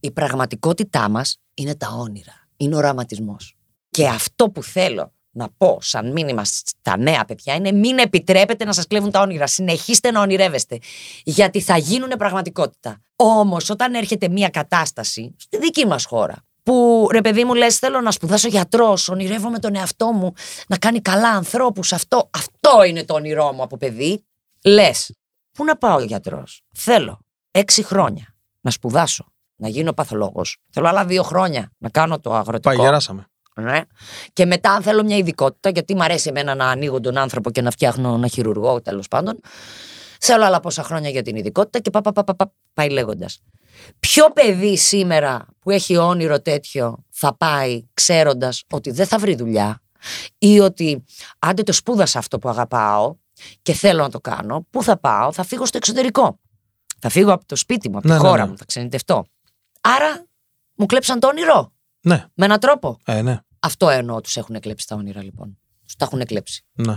η πραγματικότητά μας είναι τα όνειρα. Είναι ο οραματισμός. Και αυτό που θέλω να πω σαν μήνυμα στα νέα παιδιά είναι μην επιτρέπετε να σας κλέβουν τα όνειρα. Συνεχίστε να ονειρεύεστε. Γιατί θα γίνουν πραγματικότητα. Όμως όταν έρχεται μια κατάσταση στη δική μας χώρα που ρε παιδί μου λες θέλω να σπουδάσω γιατρός, ονειρεύομαι τον εαυτό μου να κάνει καλά ανθρώπους, αυτό, αυτό είναι το όνειρό μου από παιδί. Λες, πού να πάω γιατρός; Θέλω έξι χρόνια να σπουδάσω, να γίνω παθολόγος. Θέλω άλλα δύο χρόνια να κάνω το αγροτικό. Πάει, γεράσαμε. Ναι. Και μετά, αν θέλω μια ειδικότητα, γιατί μου αρέσει εμένα να ανοίγω τον άνθρωπο και να φτιάχνω ένα χειρουργό, τέλος πάντων. Θέλω άλλα πόσα χρόνια για την ειδικότητα και πα, πα, πα, πα, πα, πάει λέγοντας. Ποιο παιδί σήμερα που έχει όνειρο τέτοιο θα πάει ξέροντας ότι δεν θα βρει δουλειά ή ότι άντε το σπούδασα αυτό που αγαπάω και θέλω να το κάνω, πού θα πάω, θα φύγω στο εξωτερικό. Θα φύγω από το σπίτι μου, από Ναι, τη ναι, χώρα ναι. μου, θα ξενιτευτώ. Άρα μου κλέψαν το όνειρο Ναι, με έναν τρόπο. ε, ναι. Αυτό εννοώ τους έχουν κλέψει τα όνειρα λοιπόν. Τους τα έχουν κλέψει. ναι.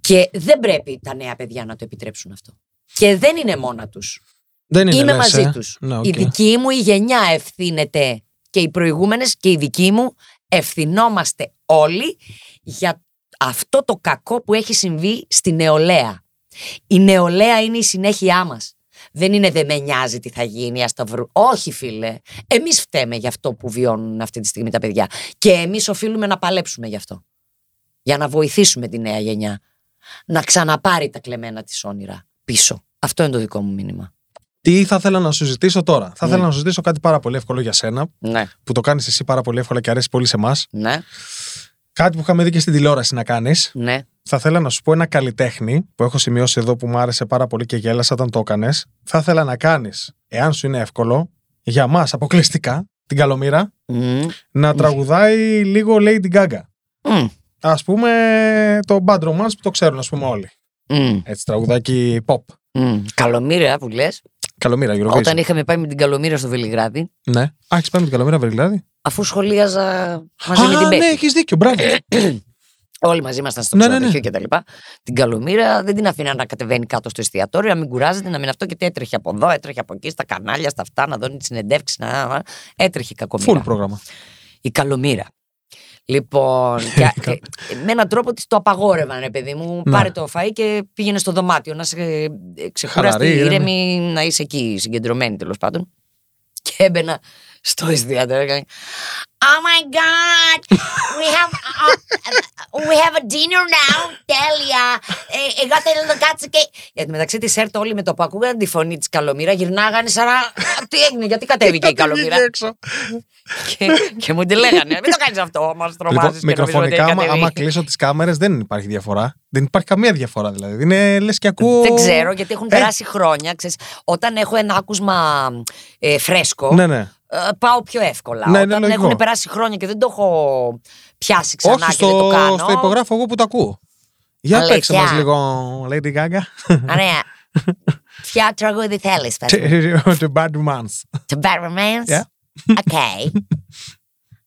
Και δεν πρέπει τα νέα παιδιά να το επιτρέψουν αυτό. Και δεν είναι μόνα τους. Δεν είναι Είμαι λες, μαζί ε; τους. Ναι, οκ. Η δική μου η γενιά ευθύνεται και οι προηγούμενες και η δική μου ευθυνόμαστε όλοι για αυτό το κακό που έχει συμβεί στη νεολαία. Η νεολαία είναι η συνέχειά μας. Δεν είναι δεν με νοιάζει τι θα γίνει, ας τα βρουν. Όχι, φίλε. Εμείς φταίμε για αυτό που βιώνουν αυτή τη στιγμή τα παιδιά. Και εμείς οφείλουμε να παλέψουμε γι' αυτό. Για να βοηθήσουμε τη νέα γενιά να ξαναπάρει τα κλεμμένα της όνειρα πίσω. Αυτό είναι το δικό μου μήνυμα. Τι θα ήθελα να σου ζητήσω τώρα; Θα Ναι. ήθελα να σου ζητήσω κάτι πάρα πολύ εύκολο για σένα, Ναι, που το κάνεις εσύ πάρα πολύ εύκολα και αρέσει πολύ σε εμάς. ναι, Κάτι που είχαμε δει και στην τηλεόραση να κάνεις. ναι. Θα ήθελα να σου πω ένα καλλιτέχνη που έχω σημειώσει εδώ που μου άρεσε πάρα πολύ και γέλασα όταν το έκανες. Θα ήθελα να κάνεις, εάν σου είναι εύκολο, για μας αποκλειστικά, την Καλομήρα, Μμ, να τραγουδάει λίγο Lady Gaga. μμ, Α πούμε το Bad Romance που το ξέρουν, ας πούμε όλοι. μμ, Έτσι, τραγουδάκι pop. μμ. Καλομήρα που λες. Καλομήρα, Eurovision. Όταν είχαμε πάει με την Καλομήρα στο Βελιγράδι, Ναι. Α, έχεις πάει με την Καλομήρα, Βελιγράδι; αφού σχολίαζα μαζί με την Α, ναι, Πέττη. έχεις δίκιο, μπράβο. Όλοι μαζί ήμασταν στο Ναι, ναι, ξενοδοχείο και τα λοιπά. Την Καλομήρα δεν την αφήνα να κατεβαίνει κάτω στο εστιατόριο, να μην κουράζεται, να μην αυτό και τι έτρεχε από εδώ, έτρεχε από εκεί, στα κανάλια, στα αυτά, να δώνει συνεντεύξεις. Να... να- Έτρεχε η κακομήρα. Full πρόγραμμα. Η Καλομήρα. Λοιπόν, και, και με έναν τρόπο της το απαγόρευαν, ρε παιδί μου. Ναι. Πάρε το φαΐ και πήγαινε στο δωμάτιο. Να είσαι ε, ξεκουραστή, Χαλαρή, ήρεμη. ήρεμη, να είσαι εκεί συγκεντρωμένη τέλος πάντων. Και έμπαινα στο εστιατόριο. και έλεγα, Oh my God! We have, uh, we have a dinner now, τέλεια! Ε, εγώ θέλω να κάτσω και... Γιατί μεταξύ της ΕΡΤ όλοι με το που ακούγαν τη φωνή της Καλομήρα γυρνάγανε σαν να... Τι έγινε, γιατί κατέβηκε η Καλομήρα; έξω. και, και μου τη λέγανε, μην το κάνεις αυτό, μας Λοιπόν, τρομάζεις και νομίζω ότι μικροφωνικά, έχει άμα, κατέβει». άμα κλείσω τις κάμερες, δεν υπάρχει διαφορά. Δεν υπάρχει καμία διαφορά δηλαδή. Είναι λες και ακούω. Δεν ξέρω, γιατί έχουν Ε. περάσει χρόνια. Ξέρεις, όταν έχω ένα άκουσμα ε, φρέσκο, Ναι, ναι. Ε, πάω πιο εύκολα. Ναι, ναι, Όταν λογικό. έχουν περάσει χρόνια και δεν το έχω πιάσει ξανά Όχι, και δεν το στο, κάνω. στο υπογράφω εγώ που το ακούω. Για Αλήθεια. παίξε μας λίγο, Lady Gaga. Ωραία. Ποια τραγούδι θέλεις, πες μου. The Bad Months. To bad romance? Yeah. Okay.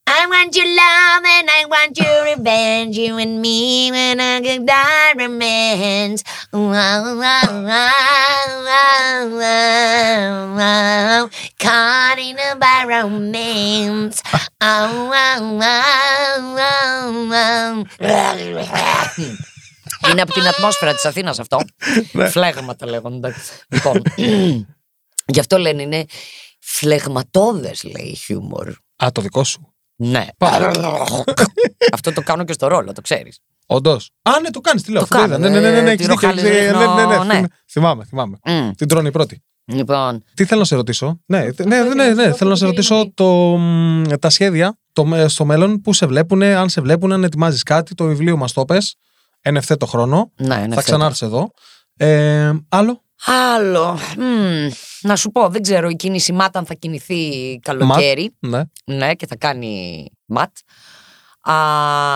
I want your love and I want your revenge. You and me when I get that romance. Wow, wow, wow, wow, wow, wow. Caught in a bad romance. Oh, wow, wow, wow, wow. Είναι από την ατμόσφαιρα της Αθήνας αυτό. Φλέγματα λέγονται. εντάξει. Λοιπόν, γι' αυτό λένε είναι φλεγματώδες λέει χιούμορ. Α, το δικό σου. Ναι. Αυτό το κάνω και στο ρόλο, το ξέρεις. Όντως. Α, ναι, το κάνεις. Τι λέω. Το αυτό κάνω, είδα. Ναι, ναι, ναι, ναι, ε, έχεις τη δίκιο, ροχάλη έχεις- ρίχνω, ναι, ναι, ναι, ναι. θυμ- Θυμάμαι, θυμάμαι. Μμ. Την τρώνε η πρώτη. Λοιπόν, Τι θέλω να σε ρωτήσω. Ναι, ναι, ναι, ναι, ναι, θέλω να σε ρωτήσω το, μ, τα σχέδια το, με- στο μέλλον που σε βλέπουν, αν σε βλέπουν, αν ετοιμάζεις κάτι. Το βιβλίο μας το πες, εν ευθέτω χρόνο. ναι, είναι θα αυτό. ξανάρθεις εδώ. Ε, άλλο; Άλλο. μμ, να σου πω, δεν ξέρω η Κίνηση Ματ αν θα κινηθεί καλοκαίρι. Ναι. Ναι, και θα κάνει ματ. Α,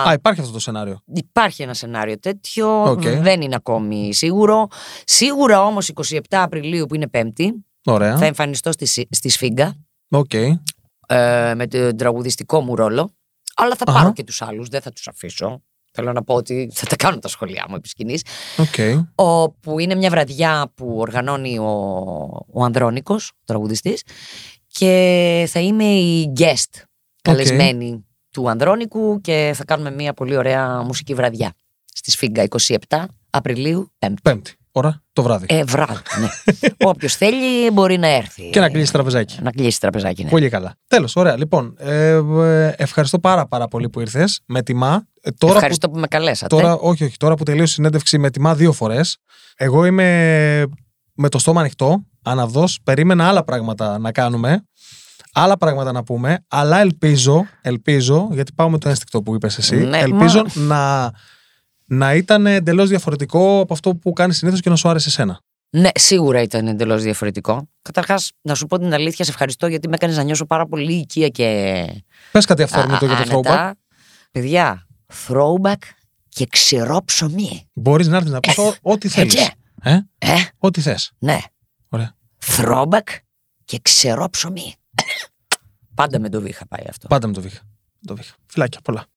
Α, υπάρχει αυτό το σενάριο. Υπάρχει ένα σενάριο τέτοιο. Οκ. Δεν είναι ακόμη σίγουρο. Σίγουρα όμως 27 Απριλίου που είναι Πέμπτη Ωραία. θα εμφανιστώ στη, Σι- στη Σφίγγα Οκ. ε, με τον τραγουδιστικό μου ρόλο. Αλλά θα Αχα. πάρω και τους άλλους, δεν θα τους αφήσω. Θέλω να πω ότι θα τα κάνω τα σχολεία μου επί σκηνής. Οκ. όπου είναι μια βραδιά που οργανώνει ο, ο Ανδρώνικος, ο τραγουδιστής, και θα είμαι η guest καλεσμένη του Ανδρώνικου και θα κάνουμε μια πολύ ωραία μουσική βραδιά στη Σφίγγα 27 Απριλίου, Πέμπτη. Πέμπτη. Ώρα το βράδυ. Ε, βράδυ, ναι. Όποιος θέλει μπορεί να έρθει. Και να κλείσει τραπεζάκι. Να κλείσει τραπεζάκι, ναι. Πολύ καλά. Τέλος, ωραία. Λοιπόν, ε, ε, ευχαριστώ πάρα, πάρα πολύ που ήρθες. Με τιμά. Ε, τώρα Ευχαριστώ που, με καλέσατε. Τώρα, όχι, όχι. Τώρα που τελείωσε η συνέντευξη με τιμά δύο φορές. Εγώ είμαι με το στόμα ανοιχτό, αναυδό. Περίμενα άλλα πράγματα να κάνουμε. Άλλα πράγματα να πούμε. Αλλά ελπίζω, ελπίζω, γιατί πάω με το ένστικτο που είπες εσύ. Ναι, ελπίζω να, να ήταν εντελώς διαφορετικό από αυτό που κάνει συνήθως και να σου άρεσε εσένα. Ναι, σίγουρα ήταν εντελώς διαφορετικό. Καταρχάς, να σου πω την αλήθεια, σε ευχαριστώ γιατί με έκανες να νιώσω πάρα πολύ οικία και Πες κάτι αυθόρμητο για το throwback. άνετα. Παιδιά, throwback και ξηρό ψωμί. Μπορείς να έρθεις να πεις ό,τι θέλεις. Έτσι. Ε; Ε, Ό,τι θες. ναι. Ωραία. Throwback και ξηρό ψωμί. Πάντα με το βήχα πάει αυτό. Πάντα με το βήχα. Το βήχα. Φιλάκια πολλά.